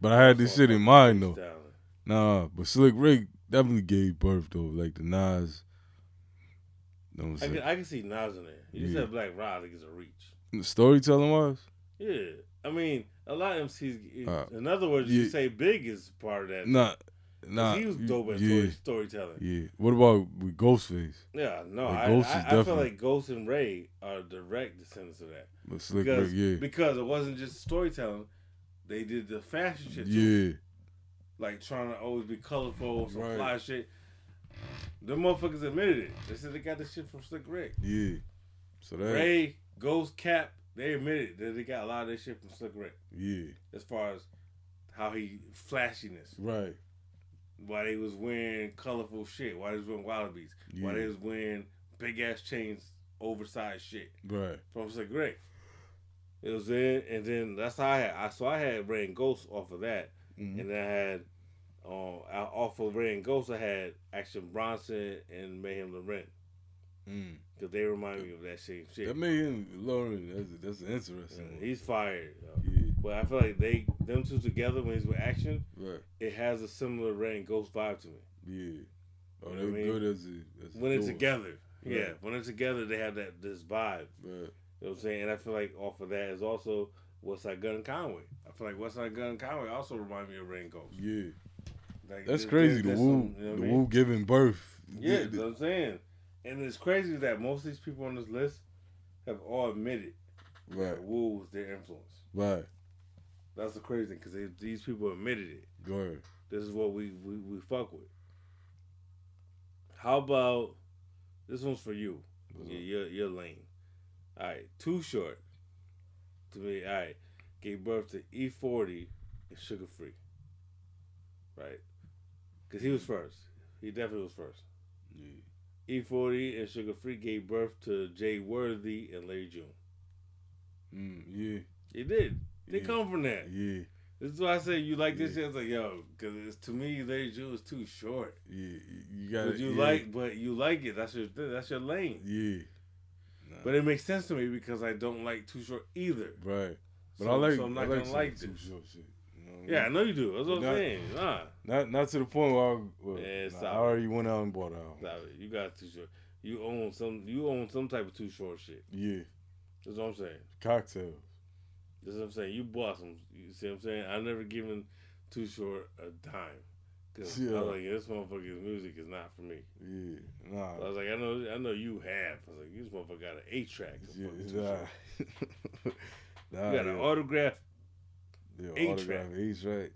But I had this shit in mind though. Nah, but Slick Rick definitely gave birth though, like the Nas, Know I can, I can see Nas in there. You Yeah. said Black I think it's a reach. Storytelling wise, Yeah, I mean, a lot of MCs. Uh, in other words, you say Big is part of that. nah, nah. he was dope at yeah, story, storytelling. yeah. What about with Ghostface? Yeah, no, Like, I, Ghost is I, I feel like Ghost and Ray are direct descendants of that But Slick because Rick, yeah, because it wasn't just storytelling; they did the fashion shit too, yeah, like trying to always be colorful, some Right. fly shit. The motherfuckers admitted it. They said they got this shit from Slick Rick. yeah. So that, Ray, Ghost, Cap, they admitted that they got a lot of that shit from Slick Rick yeah, as far as how he flashiness. right, why they was wearing colorful shit, why they was wearing wallabies, why Yeah. they was wearing big ass chains, oversized shit right, from Slick Rick. It was in, and then that's how I had. I so I had Rain Ghost off of that, Mhm. and then I had um off of Rain Ghost I had Action Bronson and Meyhem Lauren Mm. because they remind me of that same shit. That made him Lauren. That's that's interesting. Yeah, he's fired, yeah, but I feel like they them two together when he's with Action, right, it has a similar Rain Ghost vibe to me. yeah. Oh, they're I mean? good as a as when they're together. Yeah, when they're together, they have that this vibe. Right. You know what I'm saying? And I feel like off of that is also Westside Gun Conway. I feel like Westside Gun and Conway also remind me of Rain Ghost. Yeah, Like, that's crazy. The Wu, you know the I mean? Wu giving birth. Yeah, that's what I'm saying. And it's crazy that most of these people on this list have all admitted right, that Wu was their influence. right. That's the crazy thing because these people admitted it. Go ahead. This is what we, we, we fuck with. How about this one's for you? What's up? your your lane. All right, too short. To me, all right, gave birth to E forty and Suga Free. Right, because he was first. He definitely was first. Yeah. E forty and Suga Free gave birth to Jay Worthy and Larry June. Mm, yeah. He did. They Yeah. come from that. Yeah. This is why I say you like this Yeah. shit. I was like, yo, because to me, Larry June is too short. Yeah. You got But you yeah. like, but you like it. That's your that's your lane. Yeah. But it makes sense to me because I don't like too short either. right. But So- I like so I'm not I like gonna like too short shit. You know Yeah, I know you do. That's what I'm saying. Nah, Not not to the point where I, well, Yeah, nah, I already went out and bought out. stop it. You got too short. You own some. You own some type of too short shit. Yeah. That's what I'm saying. Cocktails. That's what I'm saying. You bought some. You see what I'm saying? I never given too short a dime. Cause yeah. I was like, this motherfucker's music is not for me. Yeah. Nah. I was like, I know, I know you have. I was like, this motherfucker got an eight track. Yeah, <laughs> <laughs> You nah. nah, got an autograph yeah, eight autograph, eight track.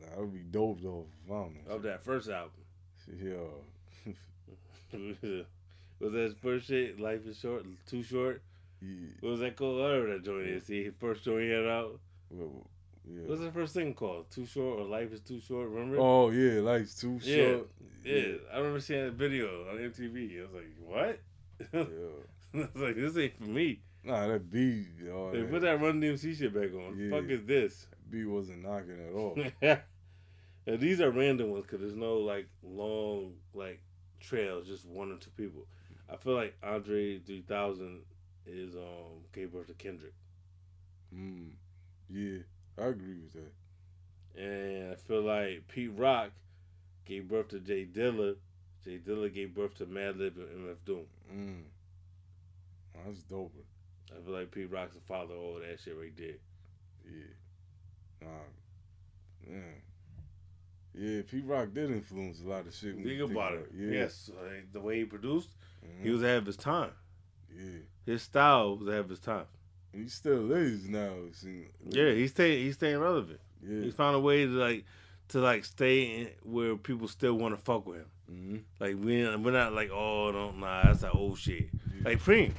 Nah, that would be dope though. if I of that first album. Yeah. <laughs> was that first shit? Life is short, too short. yeah. What was that called? Whatever that joint is. See, first joint he had out. Well, yeah. What's the first thing called? Too short or life is too short? Remember? Oh yeah, life's too Yeah. short. yeah. I remember seeing that video on MTV. I was like, what? yeah. <laughs> I was like, this ain't for me. Nah, that beat, They that, put that Run DMC shit back on. Yeah. Fuck is this? beat wasn't knocking at all. <laughs> and these are random ones because there's no like long like trails, just one or two people. I feel like Andre 3000 is um gave birth to Kendrick, mm. Yeah, I agree with that. and I feel like Pete Rock gave birth to J Dilla. J Dilla gave birth to Madlib and MF Doom. Mm. That's dope. I feel like Pete Rock's the father of all that shit right there. Yeah. Nah. Yeah. Yeah, Pete Rock did influence a lot of shit. Think about it. Yeah. Yes, like, the way he produced, Mhm. he was ahead of his time. Yeah. His style was ahead of his time. He still is now. Yeah, he's staying. He's staying relevant. Yeah. He found a way to like to like stay in where people still want to fuck with him. hmm Like we we're not like oh no nah that's that old shit. Yeah. Like Preem,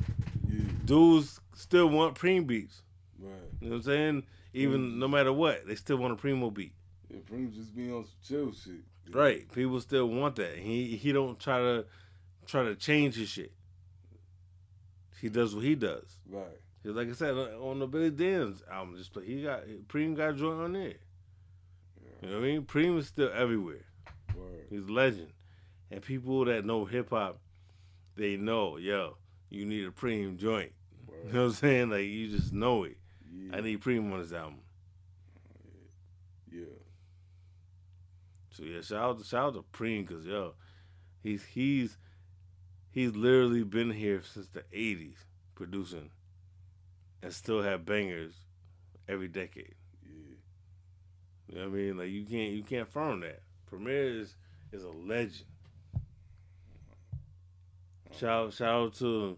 yeah. dudes still want Preem beats. Right. You know what I'm saying? Even Mm. no matter what, they still want a Primo beat. Yeah, Prince just being on some chill shit. Yeah. Right? People still want that. He he don't try to try to change his shit. He does what he does. Right. 'Cause like I said on the Billy Danze album, just play, he got Preem got a joint on there. You know what I mean? Preem is still everywhere. Word. He's a legend. And people that know hip hop, they know, yo, you need a Preem joint. You know what I'm saying? Like you just know it. Yeah. I need Preem on this album. yeah. So yeah, shout out to shout out to Preem because yo, he's he's he's literally been here since the '80s producing, and still have bangers every decade. Yeah. You know what I mean? Like you can't you can't firm that. Premier is is a legend. Shout shout out to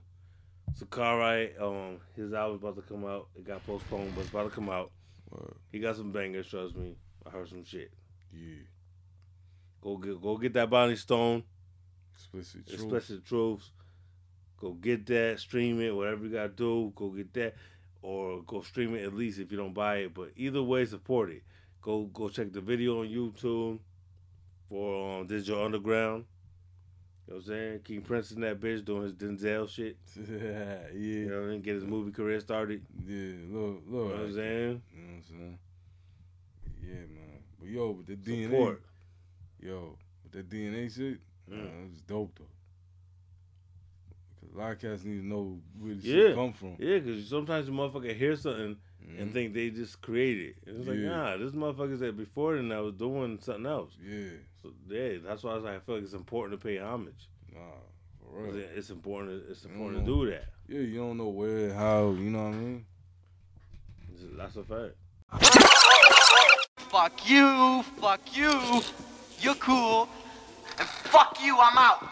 Sakurai. Um, his album's about to come out. It got postponed, but it's about to come out. Word. He got some bangers. Trust me. I heard some shit. Yeah. Go get go get that Bonnie Stone, Explicit truth. especially truths. Go get that, stream it, whatever you gotta do. Go get that, or go stream it at least if you don't buy it. But either way, support it. Go go check the video on YouTube for um, Digital Underground. You know what I'm saying? King Prince in that bitch doing his Denzel shit. <laughs> yeah. You know what I mean? Get his movie career started. Yeah. Look, You know look. what I'm You saying? know what I'm saying? Yeah, man. But yo, with the DNA, Support. yo, with that DNA shit, Mm. man, it was dope though. 'Cause a lot of cats need to know where the Yeah. shit come from. Yeah, because sometimes the motherfucker hear something and Mhm. think they just created. it. And it's like, nah, this motherfuckers that before then I was doing something else. Yeah. So yeah, that's why I, was like, I feel like it's important to pay homage. Nah, for 'Cause real. it- It's important. It's Mm. important to do that. Yeah, you don't know where, how, you know what I mean? It's- That's a fact. Fuck you, fuck you, you're cool, and fuck you, I'm out.